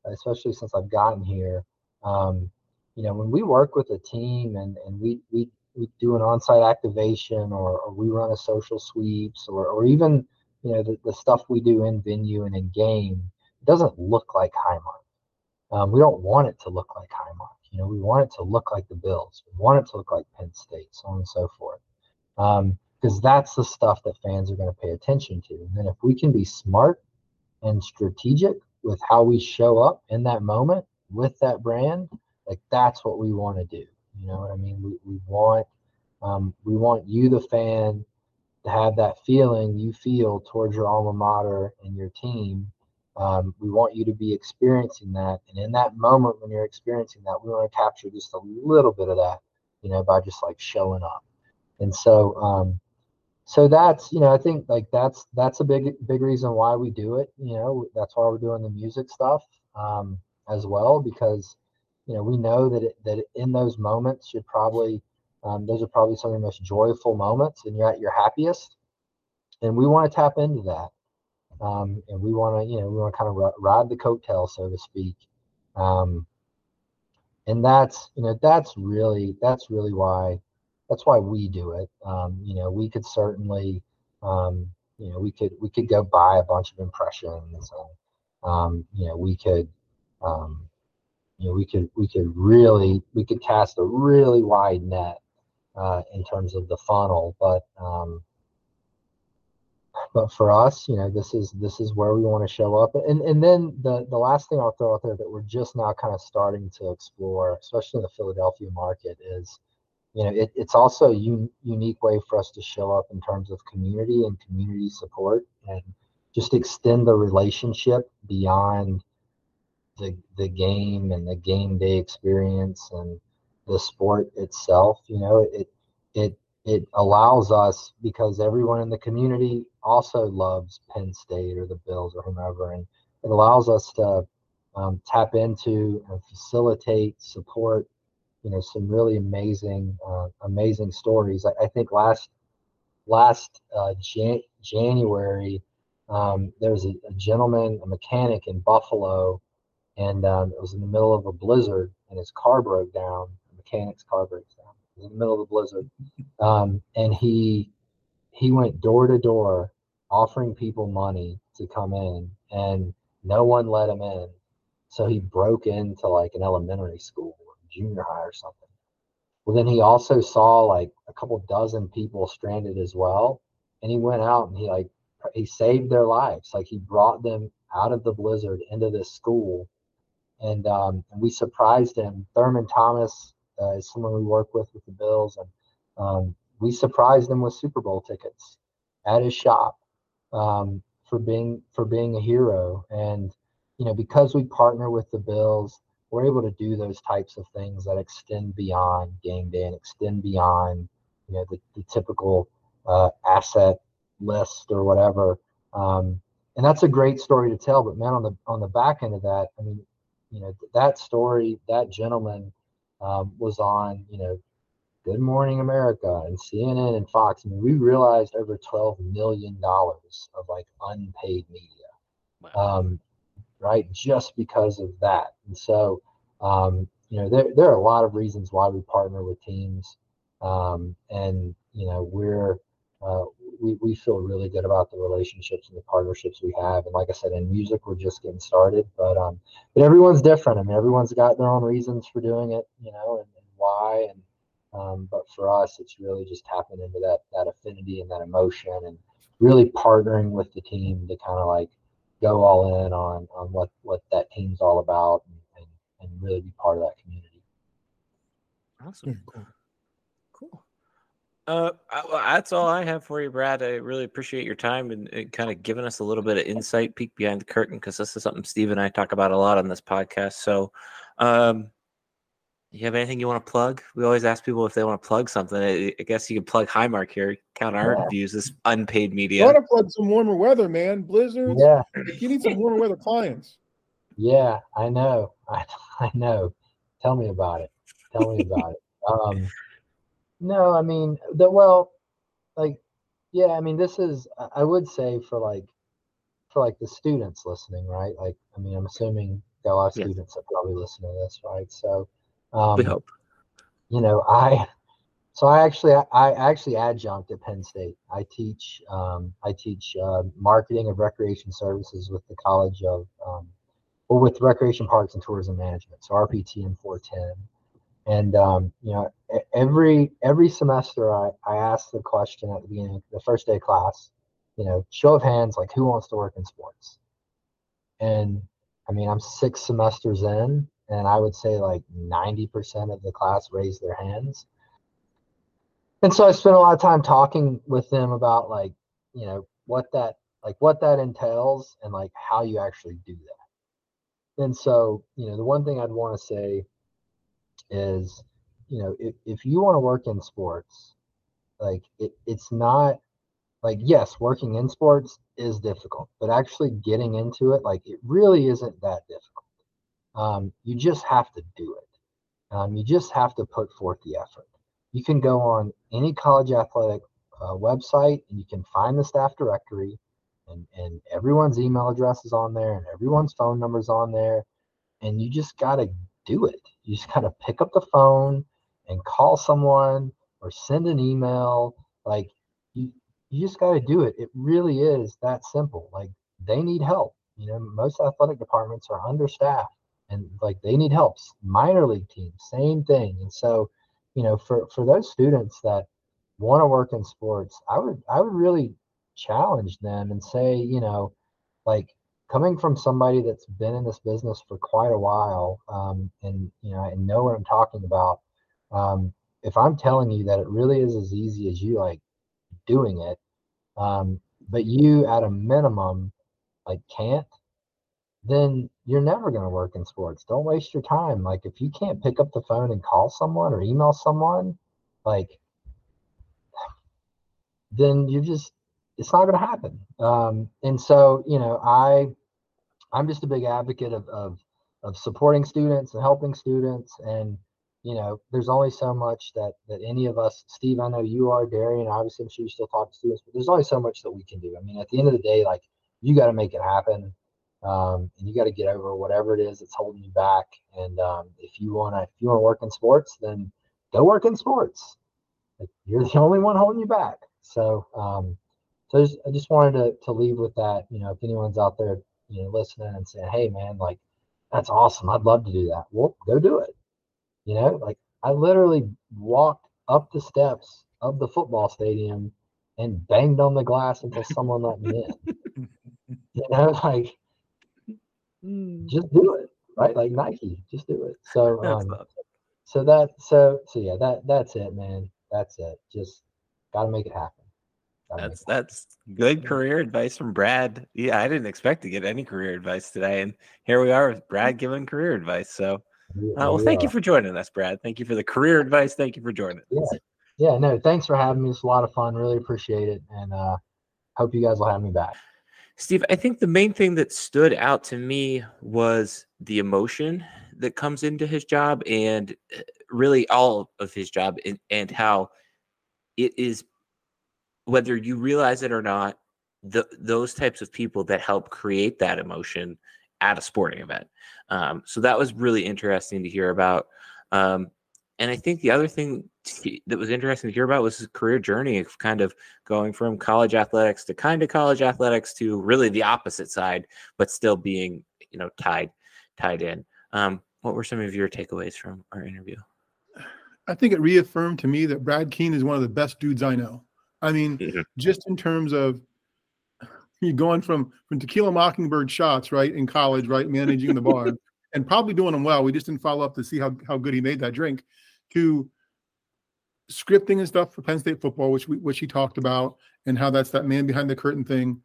especially since i've gotten here um, you know when we work with a team and and we we, we do an on-site activation or, or we run a social sweeps or, or even you know the, the stuff we do in venue and in game doesn't look like Highmark. Um, we don't want it to look like Highmark. You know, we want it to look like the Bills. We want it to look like Penn State, so on and so forth. Because um, that's the stuff that fans are going to pay attention to. And then if we can be smart and strategic with how we show up in that moment with that brand, like that's what we want to do. You know what I mean? We, we want um, we want you, the fan, to have that feeling you feel towards your alma mater and your team um, we want you to be experiencing that. And in that moment when you're experiencing that, we want to capture just a little bit of that, you know, by just like showing up. And so, um, so that's, you know, I think like that's, that's a big, big reason why we do it. You know, that's why we're doing the music stuff um, as well, because, you know, we know that, it, that in those moments, you're probably, um, those are probably some of the most joyful moments and you're at your happiest. And we want to tap into that um, and we want to, you know, we want to kind of ride the coattail, so to speak. Um, and that's, you know, that's really, that's really why, that's why we do it. Um, you know, we could certainly, um, you know, we could, we could go buy a bunch of impressions, and, um, you know, we could, um, you know, we could, we could really, we could cast a really wide net uh, in terms of the funnel. But um, but for us, you know, this is this is where we want to show up. And and then the the last thing I'll throw out there that we're just now kind of starting to explore, especially in the Philadelphia market, is you know it, it's also a un, unique way for us to show up in terms of community and community support and just extend the relationship beyond the the game and the game day experience and the sport itself. You know, it it it allows us because everyone in the community also loves Penn State or the Bills or whomever, and it allows us to um, tap into and facilitate, support, you know, some really amazing, uh, amazing stories. I, I, think last last uh, Jan- January um, there was a, a, gentleman, a mechanic in Buffalo, and um, it was in the middle of a blizzard, and his car broke down. The mechanic's car breaks down in the middle of the blizzard, (laughs) um, and he he went door to door offering people money to come in, and no one let him in. So he broke into like an elementary school, or junior high, or something. Well, then he also saw like a couple dozen people stranded as well, and he went out and he like he saved their lives. Like he brought them out of the blizzard into this school, and um, we surprised him. Thurman Thomas uh, is someone we work with with the Bills, and um, we surprised him with Super Bowl tickets at his shop um, for being for being a hero. And you know, because we partner with the Bills, we're able to do those types of things that extend beyond game day and extend beyond you know the, the typical uh, asset list or whatever. Um, and that's a great story to tell. But man, on the on the back end of that, I mean, you know, that story, that gentleman um, was on, you know, Good Morning America and CNN and Fox. I mean, we realized over twelve million dollars of like unpaid media, wow. um, right? Just because of that. And so, um, you know, there there are a lot of reasons why we partner with teams, um, and you know, we're uh, we, we feel really good about the relationships and the partnerships we have. And like I said, in music, we're just getting started, but um, but everyone's different. I mean, everyone's got their own reasons for doing it, you know, and, and why. And um, but for us, it's really just tapping into that that affinity and that emotion, and really partnering with the team to kind of like go all in on on what what that team's all about, and, and, and really be part of that community. Awesome. Cool. Uh, that's all I have for you, Brad. I really appreciate your time and, and kind of giving us a little bit of insight, peek behind the curtain, because this is something Steve and I talk about a lot on this podcast. So, um, you have anything you want to plug? We always ask people if they want to plug something. I, I guess you can plug Highmark here. Count our yeah. views as unpaid media. You want to plug some warmer weather, man? Blizzards. Yeah. You need some warmer weather clients. Yeah, I know. (laughs) I, I know. Tell me about it. Tell me about it. (laughs) Um, no, I mean the well, like yeah, I mean this is I would say for like for like the students listening, right? Like I mean I'm assuming there are a lot of students that probably listen to this, right? So um, we hope. You know, I so I actually I actually adjunct at Penn State. I teach um, I teach uh, marketing of recreation services with the College of um, or with Recreation Parks and Tourism Management, so RPTM 410. And um, you know, every every semester, I I ask the question at the beginning, the first day of class. You know, show of hands, like who wants to work in sports? And I mean, I'm six semesters in, and I would say like 90% of the class raised their hands. And so I spent a lot of time talking with them about like, you know, what that like what that entails and like how you actually do that. And so, you know, the one thing I'd want to say is you know if, if you want to work in sports like it, it's not like yes working in sports is difficult but actually getting into it like it really isn't that difficult um, you just have to do it um, you just have to put forth the effort you can go on any college athletic uh, website and you can find the staff directory and, and everyone's email address is on there and everyone's phone number is on there and you just got to do it. You just got to pick up the phone and call someone or send an email. Like you, you just got to do it. It really is that simple. Like they need help. You know, most athletic departments are understaffed and like they need help. Minor league teams, same thing. And so, you know, for for those students that want to work in sports, I would I would really challenge them and say, you know, like coming from somebody that's been in this business for quite a while, um, and you know, and know what I'm talking about. Um, if I'm telling you that it really is as easy as you like doing it, um, but you at a minimum like can't, then you're never going to work in sports. Don't waste your time. Like if you can't pick up the phone and call someone or email someone, like then you just it's not going to happen. Um, and so you know I I'm just a big advocate of, of of supporting students and helping students and you know there's only so much that that any of us steve i know you are darian obviously i'm sure you still talk to students but there's only so much that we can do i mean at the end of the day like you got to make it happen um, and you got to get over whatever it is that's holding you back. And um, if you want to, if you want to work in sports, then go work in sports. Like, you're the (laughs) only one holding you back. So, um, so I just, I just wanted to to leave with that. You know, if anyone's out there, you know, listening and saying, "Hey, man, like that's awesome. I'd love to do that." Well, go do it. You know, like I literally walked up the steps of the football stadium and banged on the glass until someone let me in. (laughs) you know, (laughs) like Mm. just do it, right? Like Nike, just do it. So, (laughs) um, so that, so, so yeah, that, that's it, man. That's it. Just got to make it happen. That's that's good career advice from Brad. Yeah, I didn't expect to get any career advice today, and here we are with Brad giving career advice. So, uh, well, thank you for joining us, Brad. Thank you for the career advice. Thank you for joining yeah. us. Yeah, no, thanks for having me. It's a lot of fun. Really appreciate it, and uh, hope you guys will have me back. Steve, I think the main thing that stood out to me was the emotion that comes into his job and uh, really all of his job and, and how it is whether you realize it or not the, those types of people that help create that emotion at a sporting event. Um, so that was really interesting to hear about. Um, and I think the other thing that was interesting to hear about was his career journey of kind of going from college athletics to kind of college athletics to really the opposite side, but still being, you know, tied, tied in. Um, what were some of your takeaways from our interview? I think it reaffirmed to me that Brad Keen is one of the best dudes I know. I mean, mm-hmm. just in terms of you going from from tequila mockingbird shots, right, in college, right, managing the bar (laughs) and probably doing them well. We just didn't follow up to see how how good he made that drink to scripting and stuff for Penn State football, which we, which he talked about, and how that's that man behind the curtain thing,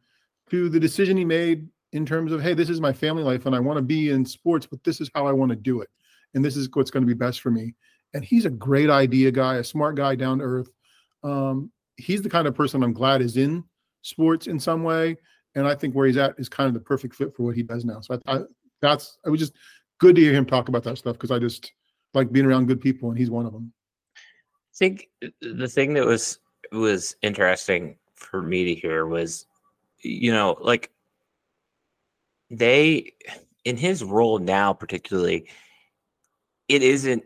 to the decision he made in terms of, hey, this is my family life and I want to be in sports, but this is how I want to do it, and this is what's going to be best for me. And he's a great idea guy, a smart guy, down to earth. Um, he's the kind of person I'm glad is in sports in some way, and I think where he's at is kind of the perfect fit for what he does now. So I, I that's it was just good to hear him talk about that stuff because I just like being around good people, and he's one of them. I think the thing that was was interesting for me to hear was, you know, like they in his role now, particularly, it isn't.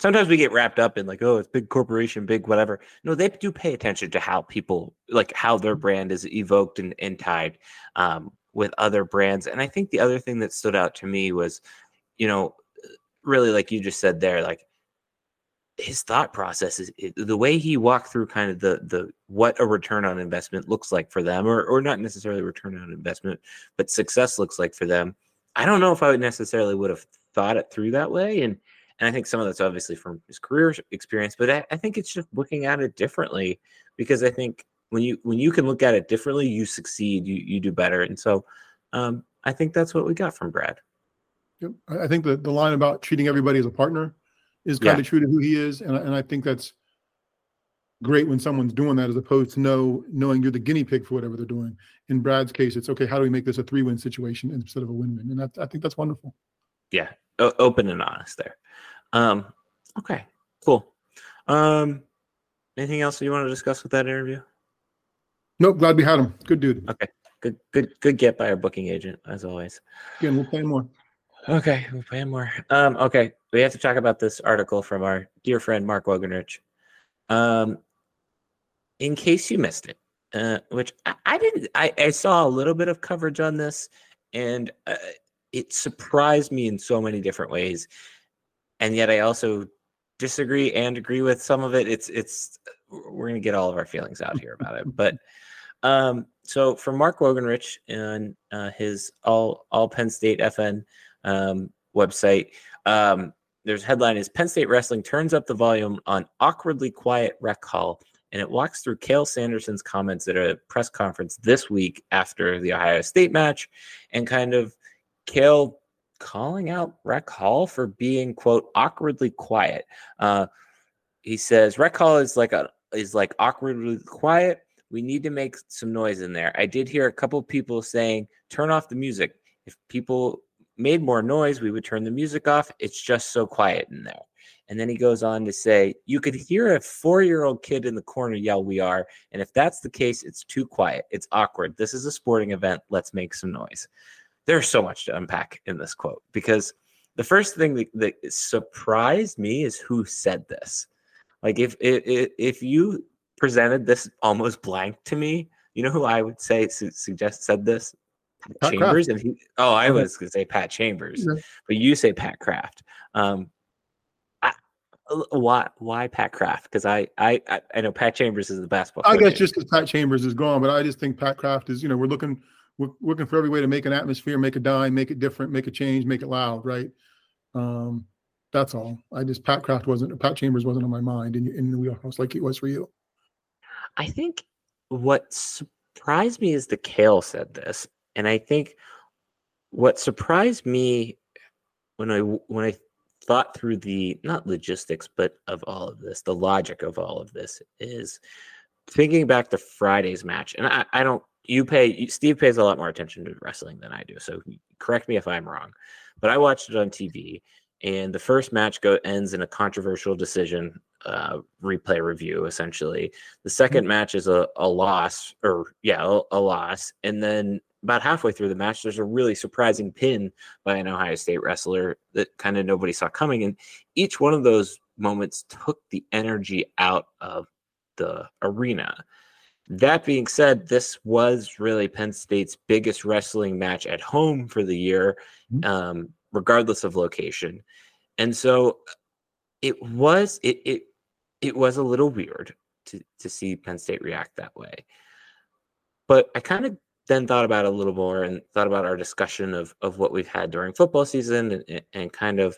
Sometimes we get wrapped up in like, oh, it's big corporation, big whatever. No, they do pay attention to how people like how their brand is evoked and, and tied um, with other brands. And I think the other thing that stood out to me was, you know, really like you just said there, like his thought process is the way he walked through kind of the the what a return on investment looks like for them or or not necessarily return on investment but success looks like for them i don't know if i would necessarily would have thought it through that way and and i think some of that's obviously from his career experience but i, I think it's just looking at it differently because i think when you when you can look at it differently you succeed you you do better and so um i think that's what we got from brad Yep. I think the, the line about treating everybody as a partner is kind yeah. of true to who he is. And, and I think that's great when someone's doing that as opposed to know knowing you're the guinea pig for whatever they're doing. In Brad's case, it's okay, how do we make this a three win situation instead of a win win? And that, I think that's wonderful. Yeah. O- open and honest there. Um, okay, cool. Um, anything else you want to discuss with that interview? Nope. Glad we had him. Good dude. Okay. Good, good, good get by our booking agent as always. Again, we'll play more. Okay, we'll play more. Um, okay, we have to talk about this article from our dear friend Mark Wogenrich. Um, in case you missed it, uh, which I, I didn't, I, I, saw a little bit of coverage on this, and uh, it surprised me in so many different ways, and yet I also disagree and agree with some of it. It's it's we're gonna get all of our feelings out here about it. But um, so for Mark Wogenrich and uh, his all all Penn State FN um, website, um, there's headline is Penn State wrestling turns up the volume on awkwardly quiet rec hall, and it walks through Cael Sanderson's comments at a press conference this week after the Ohio State match, and kind of Cael calling out Rec Hall for being quote awkwardly quiet. Uh, he says Rec Hall is like a is like awkwardly quiet. We need to make some noise in there. I did hear a couple people saying turn off the music. If people made more noise, we would turn the music off. It's just so quiet in there. And then he goes on to say, You could hear a four year old kid in the corner yell, We are. And if that's the case, it's too quiet. It's awkward. This is a sporting event. Let's make some noise there's so much to unpack in this quote because the first thing that, that surprised me is who said this. Like if, if if you presented this almost blank to me, you know who I would say su- suggest said this? Pat Chambers Kraft. and he. Oh, I was going to say Pat Chambers, yeah. but you say Pat Kraft. Um, I, why why Pat Kraft? Because I, I I know Pat Chambers is the basketball. I guess just because Pat Chambers is gone, but I just think Pat Kraft is. You know, we're looking we're looking for every way to make an atmosphere, make a dime, make it different, make a change, make it loud, right? Um, that's all. I just Pat Kraft wasn't Pat Chambers wasn't on my mind in in the wheelhouse like it was for you. I think what surprised me is the Cael said this, and I think what surprised me when I when I thought through the not logistics but of all of this, the logic of all of this is thinking back to Friday's match, and I, I don't you pay Steve pays a lot more attention to wrestling than I do. So correct me if I'm wrong, but I watched it on TV, and the first match go ends in a controversial decision uh, replay review. Essentially, the 2nd mm-hmm. match is a, a loss, or yeah, a, a loss, and then about halfway through the match, there's a really surprising pin by an Ohio State wrestler that kind of nobody saw coming, and each one of those moments took the energy out of the arena. That being said, this was really Penn State's biggest wrestling match at home for the year, mm-hmm. um, regardless of location. And so it was it it it was a little weird to to see Penn State react that way. But I kind of then thought about it a little more and thought about our discussion of of what we've had during football season and, and kind of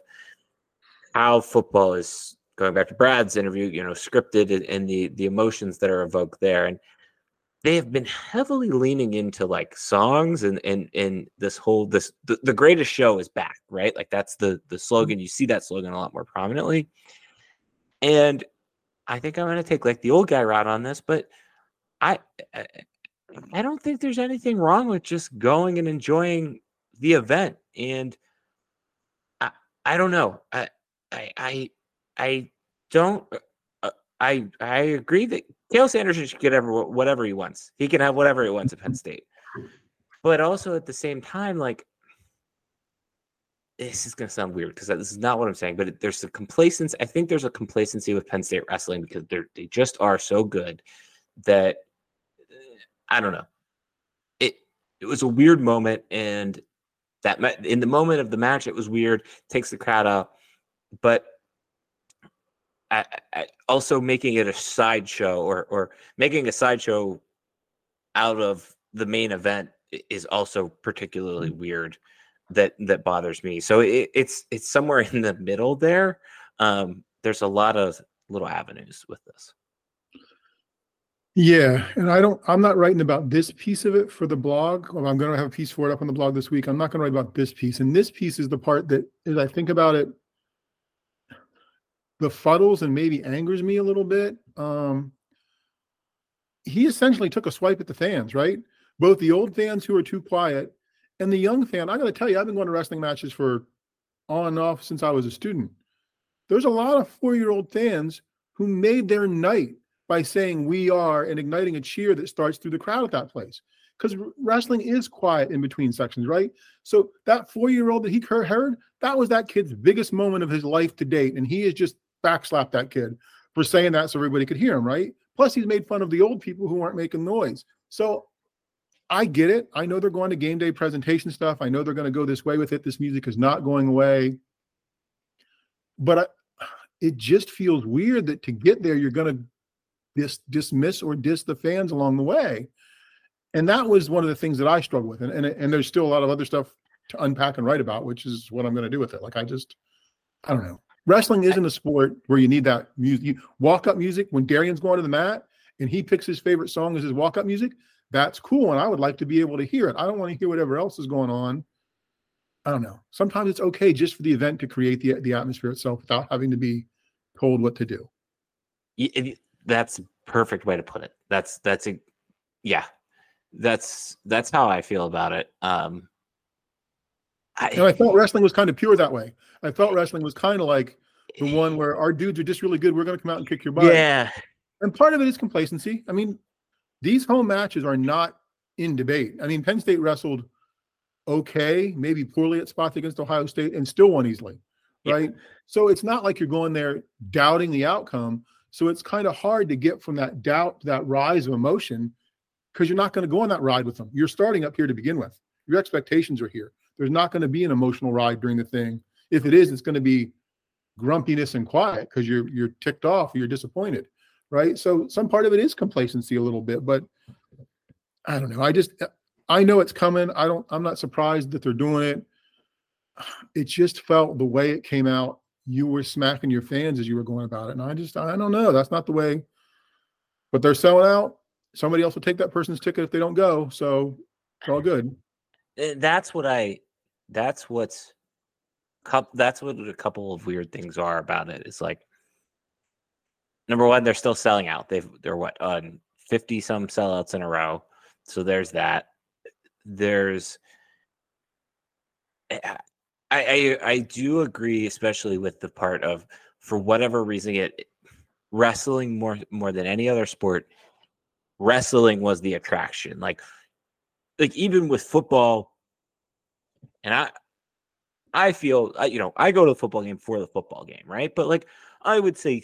how football is going back to Brad's interview, you know, scripted and the the emotions that are evoked there. And they have been heavily leaning into like songs and and and this whole this the, the greatest show is back right like that's the the mm-hmm. slogan you see that slogan a lot more prominently and i think i'm going to take like the old guy route on this but i i don't think there's anything wrong with just going and enjoying the event and i i don't know i i i, I don't uh, I I agree that Cael Sanderson should get ever whatever he wants. He can have whatever he wants at Penn (laughs) State. But also at the same time, like this is going to sound weird because this is not what I'm saying, but there's a complacency. I think there's a complacency with Penn State wrestling because they're they just are so good that I don't know. It it was a weird moment, and that in the moment of the match, it was weird. Takes the crowd out, but also making it a sideshow or or making a sideshow out of the main event is also particularly mm. weird that that bothers me so it, it's it's somewhere (laughs) in the middle there um there's a lot of little avenues with this yeah and i don't i'm not writing about this piece of it for the blog i'm going to have a piece for it up on the blog this week i'm not going to write about this piece and this piece is the part that as i think about it befuddles and maybe angers me a little bit. Um, he essentially took a swipe at the fans, right? Both the old fans who are too quiet and the young fan. I got to tell you, I've been going to wrestling matches for on and off since I was a student. There's a lot of four year old fans who made their night by saying we are and igniting a cheer that starts through the crowd at that place. Because wrestling is quiet in between sections, right? So that four year old that he heard, that was that kid's biggest moment of his life to date. And he is just backslap that kid for saying that so everybody could hear him, right? Plus, he's made fun of the old people who aren't making noise. So I get it. I know they're going to game day presentation stuff. I know they're going to go this way with it. This music is not going away. But I, it just feels weird that to get there you're going to dis- dismiss or diss the fans along the way. And that was one of the things that I struggle with. And, and, and there's still a lot of other stuff to unpack and write about, which is what I'm going to do with it. Like I just, I don't know. Wrestling isn't a sport where you need that music. Walk up music when Darian's going to the mat and he picks his favorite song as his walk up music. That's cool, and I would like to be able to hear it. I don't want to hear whatever else is going on. I don't know. Sometimes it's okay just for the event to create the the atmosphere itself without having to be told what to do. That's perfect way to put it. That's that's a yeah. That's that's how I feel about it. Um I, and I felt wrestling was kind of pure that way. I felt wrestling was kind of like the one where our dudes are just really good. We're going to come out and kick your butt. Yeah. And part of it is complacency. I mean, these home matches are not in debate. I mean, Penn State wrestled okay, maybe poorly at spots against Ohio State and still won easily. Right. Yeah. So it's not like you're going there doubting the outcome. So it's kind of hard to get from that doubt to that rise of emotion because you're not going to go on that ride with them. You're starting up here to begin with. Your expectations are here. There's not going to be an emotional ride during the thing. If it is, it's going to be grumpiness and quiet because you're you're ticked off, you're disappointed, right? So some part of it is complacency a little bit, but I don't know. I just I know it's coming. I don't I'm not surprised that they're doing it. (sighs) It just felt the way it came out, you were smacking your fans as you were going about it. And I just I don't know. That's not the way. But they're selling out. Somebody else will take that person's ticket if they don't go. So it's all good. Eh, that's what I that's what's that's what a couple of weird things are about it. It's like number one, they're still selling out. They've they're what on fifty some sellouts in a row. So there's that. There's eh, I, I I do agree, especially with the part of for whatever reason it wrestling more more than any other sport. Wrestling was the attraction. Like like even with football, and I I feel you know I go to the football game for the football game, right? But like I would say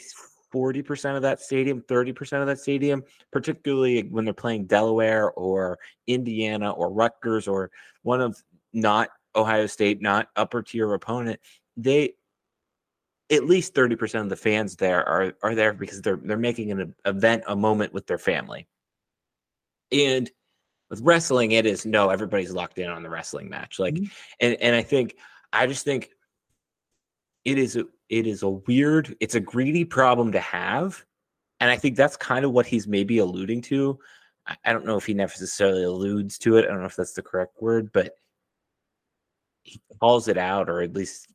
40% of that stadium, 30% of that stadium, particularly when they're playing Delaware or Indiana or Rutgers or one of not Ohio State, not upper tier opponent, they at least 30% of the fans there are are there because they're they're making an event a moment with their family. And with wrestling, it is no, everybody's locked in on the wrestling match. Like, mm-hmm. and and I think I just think it is a, it is a weird, it's a greedy problem to have, and I think that's kind of what he's maybe alluding to. I, I don't know if he necessarily alludes to it. I don't know if that's the correct word, but he calls it out, or at least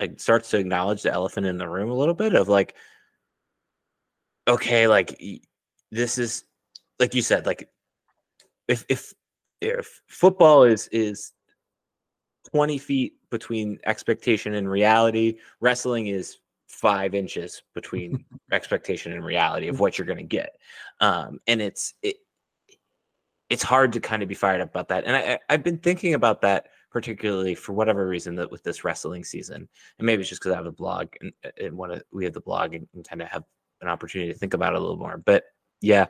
like starts to acknowledge the elephant in the room a little bit of like, okay, like this is like you said, like if if if football is is 20 feet between expectation and reality wrestling is five inches between (laughs) expectation and reality of what you're going to get. Um, and it's it it's hard to kind of be fired up about that. And I, i've been thinking about that particularly for whatever reason that with this wrestling season and maybe it's just because i have a blog and, uh, and want we have the blog and, and kind of have an opportunity to think about it a little more but yeah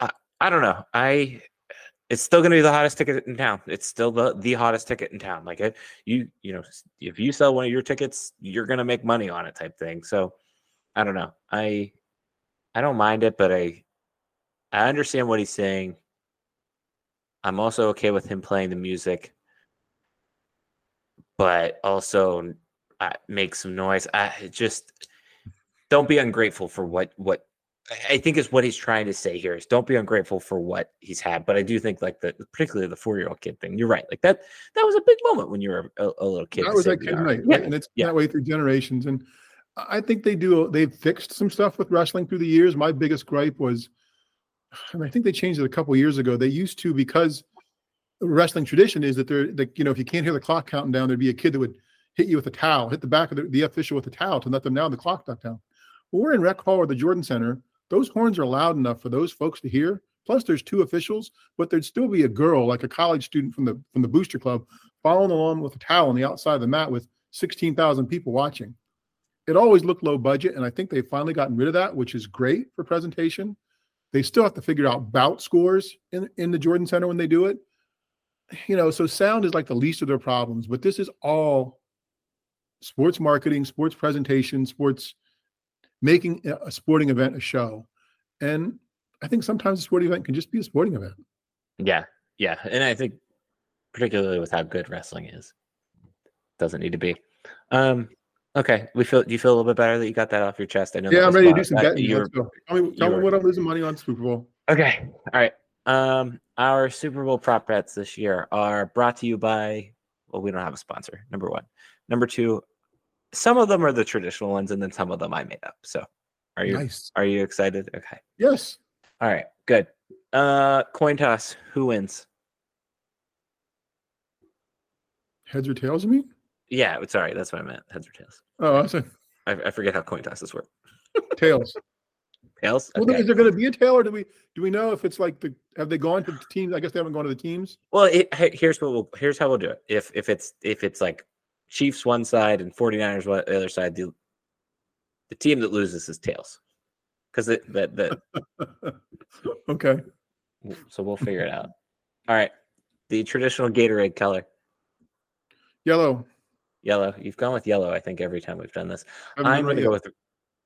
I, I don't know i it's still going to be the hottest ticket in town. It's still the the hottest ticket in town. Like it, you you know, if you sell one of your tickets, you're going to make money on it, type thing. So, I don't know. I I don't mind it, but I I understand what he's saying. I'm also okay with him playing the music, but also uh, make some noise. I just don't be ungrateful for what what I think is what he's trying to say here is don't be ungrateful for what he's had. But I do think like the particularly the four year old kid thing. You're right. Like that that was a big moment when you were a, a little kid. That was that kid night, yeah. and it's yeah. that way through generations. And I think they do. They've fixed some stuff with wrestling through the years. My biggest gripe was, and I think they changed it a couple years ago. They used to because wrestling tradition is that they're like you know if you can't hear the clock counting down, there'd be a kid that would hit you with a towel, hit the back of the, the official with a towel to let them know the clock duck down. Well, we're in Rec Hall or the Jordan Center those horns are loud enough for those folks to hear. Plus, there's two officials, but there'd still be a girl, like a college student from the from the booster club, following along with a towel on the outside of the mat with 16,000 people watching. It always looked low budget, and I think they've finally gotten rid of that, which is great for presentation. They still have to figure out bout scores in, in the Jordan Center when they do it. You know, so sound is like the least of their problems, but this is all sports marketing, sports presentation, sports making a sporting event a show. And I think sometimes a sporting event can just be a sporting event. Yeah, yeah, and I think particularly with how good wrestling is, doesn't need to be. Um, okay, we feel. Do you feel a little bit better that you got that off your chest? I know. Yeah, I'm ready to do some betting. Tell me, tell me what I'm losing money on Super Bowl. Okay, all right. Um, our Super Bowl prop bets this year are brought to you by. Well, we don't have a sponsor. Number one. Number two. Some of them are the traditional ones, and then some of them I made up. So, are you nice. are you excited? Okay. Yes. All right. Good. Uh, coin toss. Who wins? Heads or tails? You mean? Yeah. Sorry, that's what I meant. Heads or tails. Oh, I see. I, I forget how coin tosses work. tails. (laughs) Tails. Okay. Well, is there going to be a tail, or do we do we know if it's like the have they gone to the teams? I guess they haven't gone to the teams. Well, it, here's what we'll here's how we'll do it. If if it's if it's like Chiefs one side and 49ers one, the other side, the the team that loses is tails because that that (laughs) okay. So we'll figure it out. All right. The traditional Gatorade color. Yellow. Yellow. You've gone with yellow, I think, every time we've done this. I'm gonna go with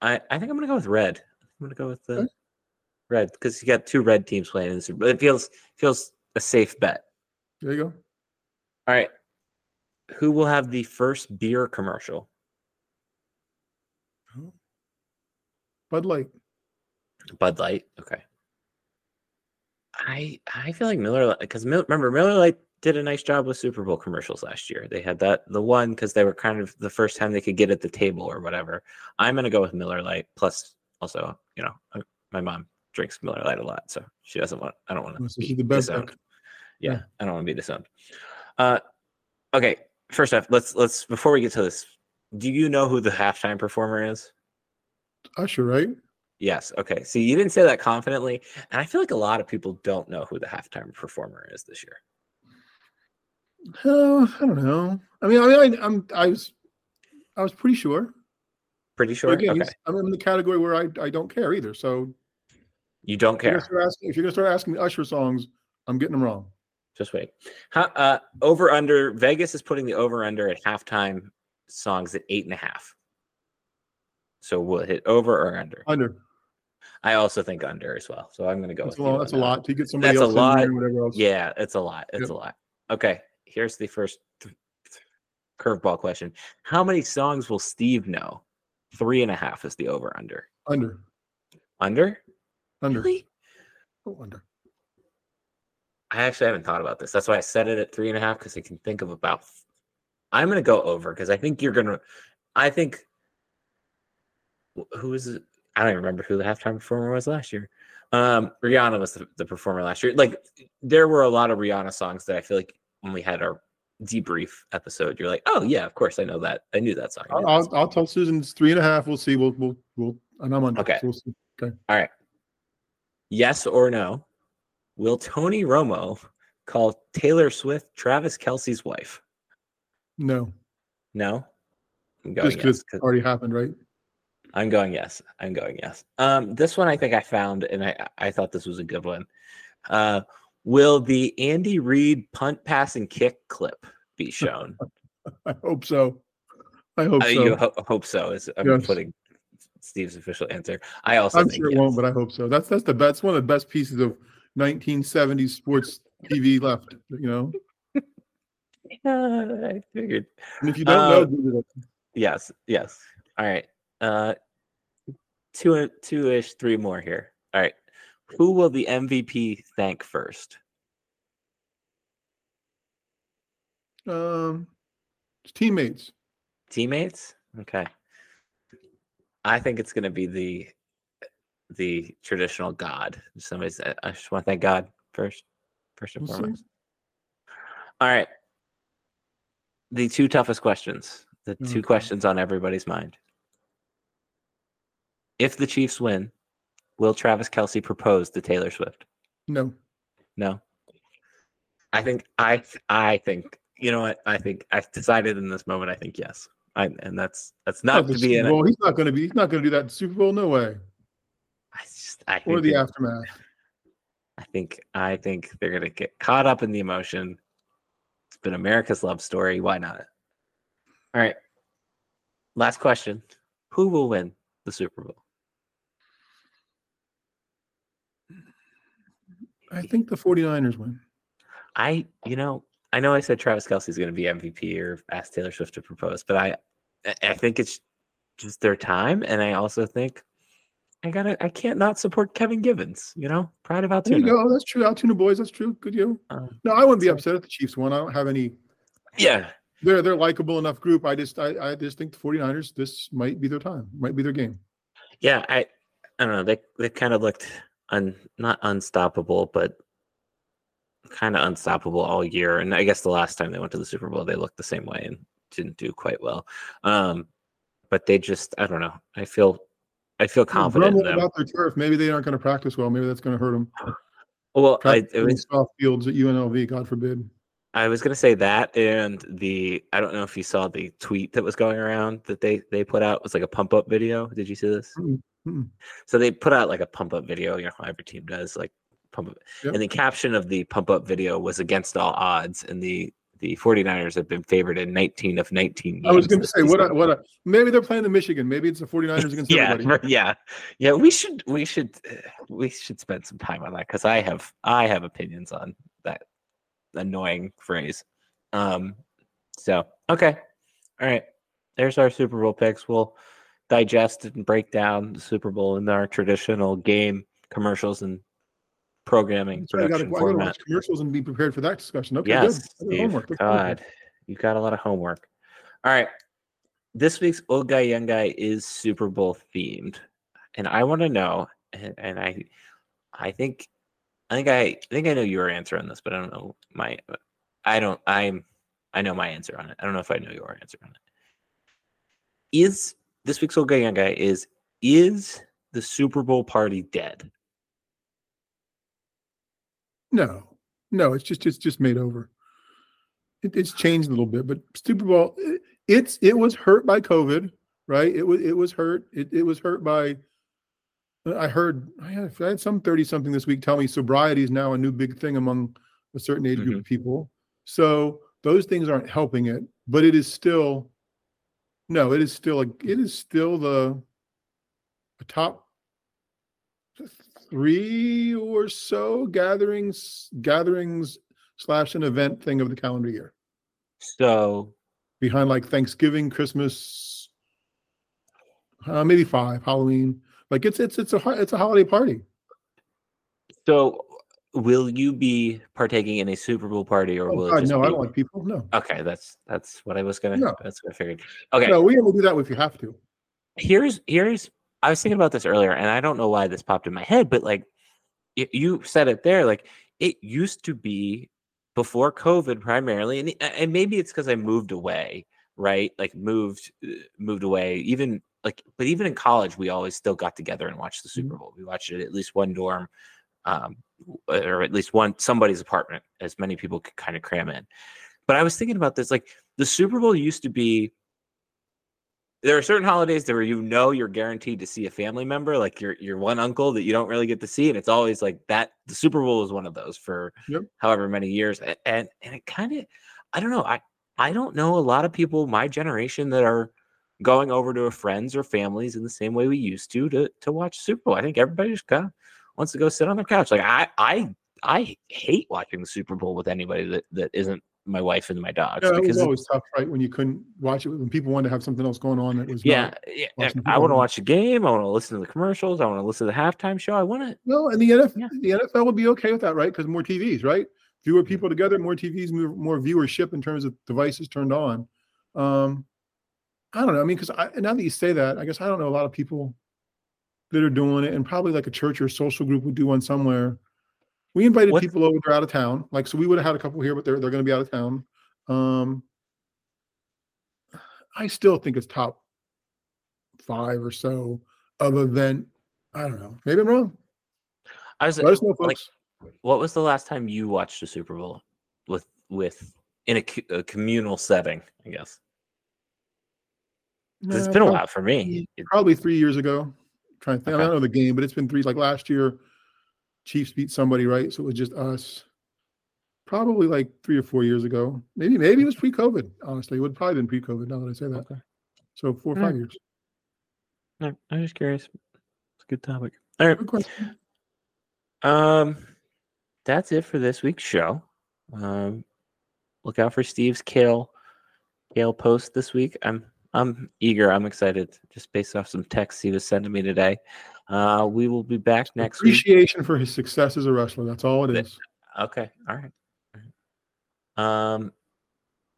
I, I think I'm gonna go with red. I'm gonna go with the okay. red because you got two red teams playing in this. But it feels feels a safe bet. There you go. All right. Who will have the first beer commercial? Oh. Bud Light. Bud Light. Okay. I I feel like Miller because remember Miller Lite did a nice job with Super Bowl commercials last year. They had that the one because they were kind of the first time they could get at the table or whatever. I'm gonna go with Miller Lite Plus, also, you know, uh, my mom drinks Miller Lite a lot, so she doesn't want. I don't want to. be the best. Yeah, yeah, I don't want to be disowned. Uh, okay. First off, let's let's before we get to this, do you know who the halftime performer is? Usher, right? Yes. Okay. See, you didn't say that confidently, and I feel like a lot of people don't know who the halftime performer is this year. Oh, I don't know. I mean, I mean, I, am I was, I was pretty sure. Pretty sure. Again, okay. I'm in the category where I, I don't care either. So you don't care. If you're, asking, if you're gonna start asking me Usher songs, I'm getting them wrong. Just wait. How, uh, over under Vegas is putting the over under at halftime songs at eight and a half. So we'll hit over or under. Under. I also think under as well. So I'm going to go. That's, a lot, that's a lot to get somebody that's else. a lot. Yeah, it's a lot. It's yep. a lot. Okay, here's the first curveball question: How many songs will Steve know? Three and a half is the over under. Under. Under. Under. Really? Oh, under. I actually haven't thought about this. That's why I set it at three and a half because I can think of about. I'm going to go over because I think you're going to. I think. Who is it? I don't even remember who the halftime performer was last year. Um, Rihanna was the, the performer last year. Like there were a lot of Rihanna songs that I feel like when we had our debrief episode, you're like, oh yeah, of course I know that. I knew that song. I'll. I'll tell Susan it's three and a half. We'll see. We'll we'll we'll. And I'm on. Okay. So we'll okay. All right. Yes or no? Will Tony Romo call Taylor Swift Travis Kelce's wife? No. No. I'm going Just because yes, already happened, right? I'm going yes. I'm going yes. Um, this one I think I found, and I I thought this was a good one. Uh, will the Andy Reid punt, pass, and kick clip be (laughs) shown? I hope so. I hope uh, so. You ho- hope so. Is I'm yes. putting Steve's official answer. I also I'm sure it yes. won't, but I hope so. That's that's the best one of the best pieces of 1970s sports TV left. You know. yeah, (laughs) I figured. And if you don't um, know, yes, yes. All right. Uh, two, two ish, three more here. All right. Who will the MVP thank first? Um, teammates. Teammates. Okay. I think it's going to be the the traditional God. Somebody said, I just want to thank God first, first and we'll foremost. See. All right. The two toughest questions. The two questions on everybody's mind. If the Chiefs win, will Travis Kelce propose to Taylor Swift? No. No. I think I I think you know what I think I've decided in this moment. I think yes. I, and that's that's not to be in. Well, he's not going to be. He's not going to do that in Super Bowl. No way. I just I or the aftermath. I think I think they're going to get caught up in the emotion. It's been America's love story. Why not? All right. last question: Who will win the Super Bowl? I think the 49ers win. I, you know, I know I said Travis Kelce's going to be MVP or ask Taylor Swift to propose, but I, I think it's just their time, and I also think I gotta, I can't not support Kevin Givens. You know, pride of Altoona. There you go. That's true. Altoona boys. That's true. Good you. Um, No, I wouldn't be upset if the Chiefs won. I don't have any. yeah, They're they're likable enough group. I just I, I just think the 49ers. This might be their time. Might be their game. yeah. I, I don't know. They they kind of looked un, not unstoppable, but kind of unstoppable all year. And I guess the last time they went to the Super Bowl, they looked the same way and didn't do quite well. Um, but they just, I don't know. I feel, I feel confident in them. about their turf. Maybe they aren't going to practice well. Maybe that's going (sighs) to hurt them. Well, I, it was, soft fields at UNLV. God forbid. I was gonna say that, and the I don't know if you saw the tweet that was going around that they they put out it was like a pump up video. Did you see this? Mm, mm. So they put out like a pump up video. You know how every team does, like pump up. Yep. And the caption of the pump up video was against all odds, and the the 49ers have been favored in 19 of 19 games. I was going to say what a, what a maybe they're playing the Michigan. Maybe it's the 49ers against (laughs) yeah, everybody. yeah, yeah. We should we should we should spend some time on that because I have I have opinions on annoying phrase. Um, so okay, all right. There's our Super Bowl picks. We'll digest and break down the Super Bowl in our traditional game commercials and programming So I got to production format. watch commercials and be prepared for that discussion. Okay, Yes, good. Steve. Homework. Look forward to it. God, you got a lot of homework. All right. This week's Old Guy Young Guy is Super Bowl themed. And I want to know, and, and I I think I think I, I think I know your answer on this, but I don't know my I don't I'm I know my answer on it. I don't know if I know your answer on it. Is this week's Old Guy Young Guy is is the Super Bowl party dead? No, no, it's just it's just made over. It, it's changed a little bit, but Super Bowl, it, it's it was hurt by COVID, right? It was it was hurt. It, it was hurt by. I heard I had, I had some thirty something this week tell me sobriety is now a new big thing among a certain age group of people. So those things aren't helping it, but it is still. No, it is still a it is still the. A top three or so gatherings gatherings slash an event thing of the calendar year So behind like thanksgiving christmas uh, maybe five halloween like it's it's it's a it's a holiday party So, will you be partaking in a Super Bowl party, or oh, will it God, just no be? i don't like people no Okay, that's that's what I was gonna. No. That's what I figured. Okay, no we only do that if you have to here's here's. I was thinking about this earlier, and I don't know why this popped in my head, but like, y- you said it there. Like, it used to be before COVID primarily, and and maybe it's because I moved away, right? Like moved uh, moved away. Even like, but even in college, we always still got together and watched the Super Bowl. We watched it at least one dorm, um, or at least one somebody's apartment, as many people could kind of cram in. But I was thinking about this, like the Super Bowl used to be. There are certain holidays that where you know you're guaranteed to see a family member, like your your one uncle that you don't really get to see, and it's always like that. The Super Bowl is one of those for Yep. however many years, a- and and it kind of, I don't know, I I don't know a lot of people my generation that are going over to a friends or families in the same way we used to to to watch Super Bowl. I think everybody just kind of wants to go sit on their couch. Like I I I hate watching the Super Bowl with anybody that that isn't my wife and my dogs yeah, it was always tough right when you couldn't watch it when people wanted to have something else going on that was yeah, yeah. I want to watch the game. I want to listen to the commercials. I want to listen to the halftime show. I want to. no and the NFL, Yeah. the NFL would be okay with that right because more TVs right fewer people together more TVs more, more viewership in terms of devices turned on um I don't know I mean because now that you say that I guess I don't know a lot of people that are doing it and probably like a church or social group would do one somewhere we invited What's- people over they're out of town like so we would have had a couple here but they're, they're going to be out of town um I still think it's top five or so of event I don't know maybe I'm wrong I was. let us know like, what was the last time you watched a Super Bowl with with in a, a communal setting? I guess 'Cause it's been a while for me. Probably three years ago. trying to think. I, don't know the game, but it's been three. Like last year, Chiefs beat somebody, right? So it was just us. Probably like three or four years ago. Maybe maybe it was pre-COVID. Honestly, it would probably been pre-COVID. Now that I say that. Okay. So four or All five right. years. No, I'm just curious. It's a good topic. All right. Um, that's it for this week's show. Um, look out for Steve's Cael Cael post this week. I'm I'm eager. I'm excited just based off some texts he was sending me today. Uh, we will be back next week. Appreciation for his success as a wrestler. That's all it is. Okay. All right. Um,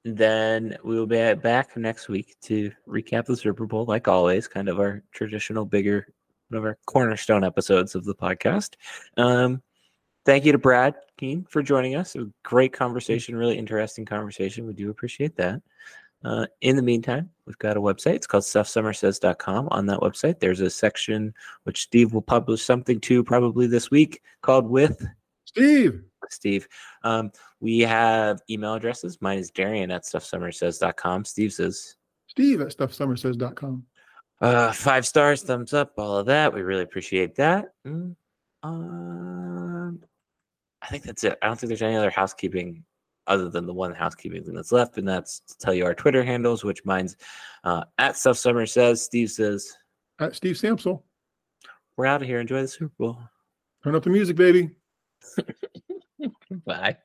then we will be back next week to recap the Super Bowl, like always, kind of our traditional, bigger, one of our cornerstone episodes of the podcast. Um, thank you to Brad Keen for joining us. A great conversation, really interesting conversation. We do appreciate that. Uh, in the meantime, we've got a website. It's called stuffsomerssays.com. On that website, there's a section which Steve will publish something to probably this week called With Steve. Steve. Um, we have email addresses. Mine is Darian at stuffsomerssays.com. Steve's is Steve at stuffsomerssays.com. uh, five stars, thumbs up, all of that. We really appreciate that. Mm, Um, I think that's it. I don't think there's any other housekeeping other than the one housekeeping thing that's left, and that's to tell you our Twitter handles, which mine's uh, at Stuff Somers Says. Steve says, At Steve Samspell. We're out of here. Enjoy the Super Bowl. Turn up the music, baby. (laughs) Bye.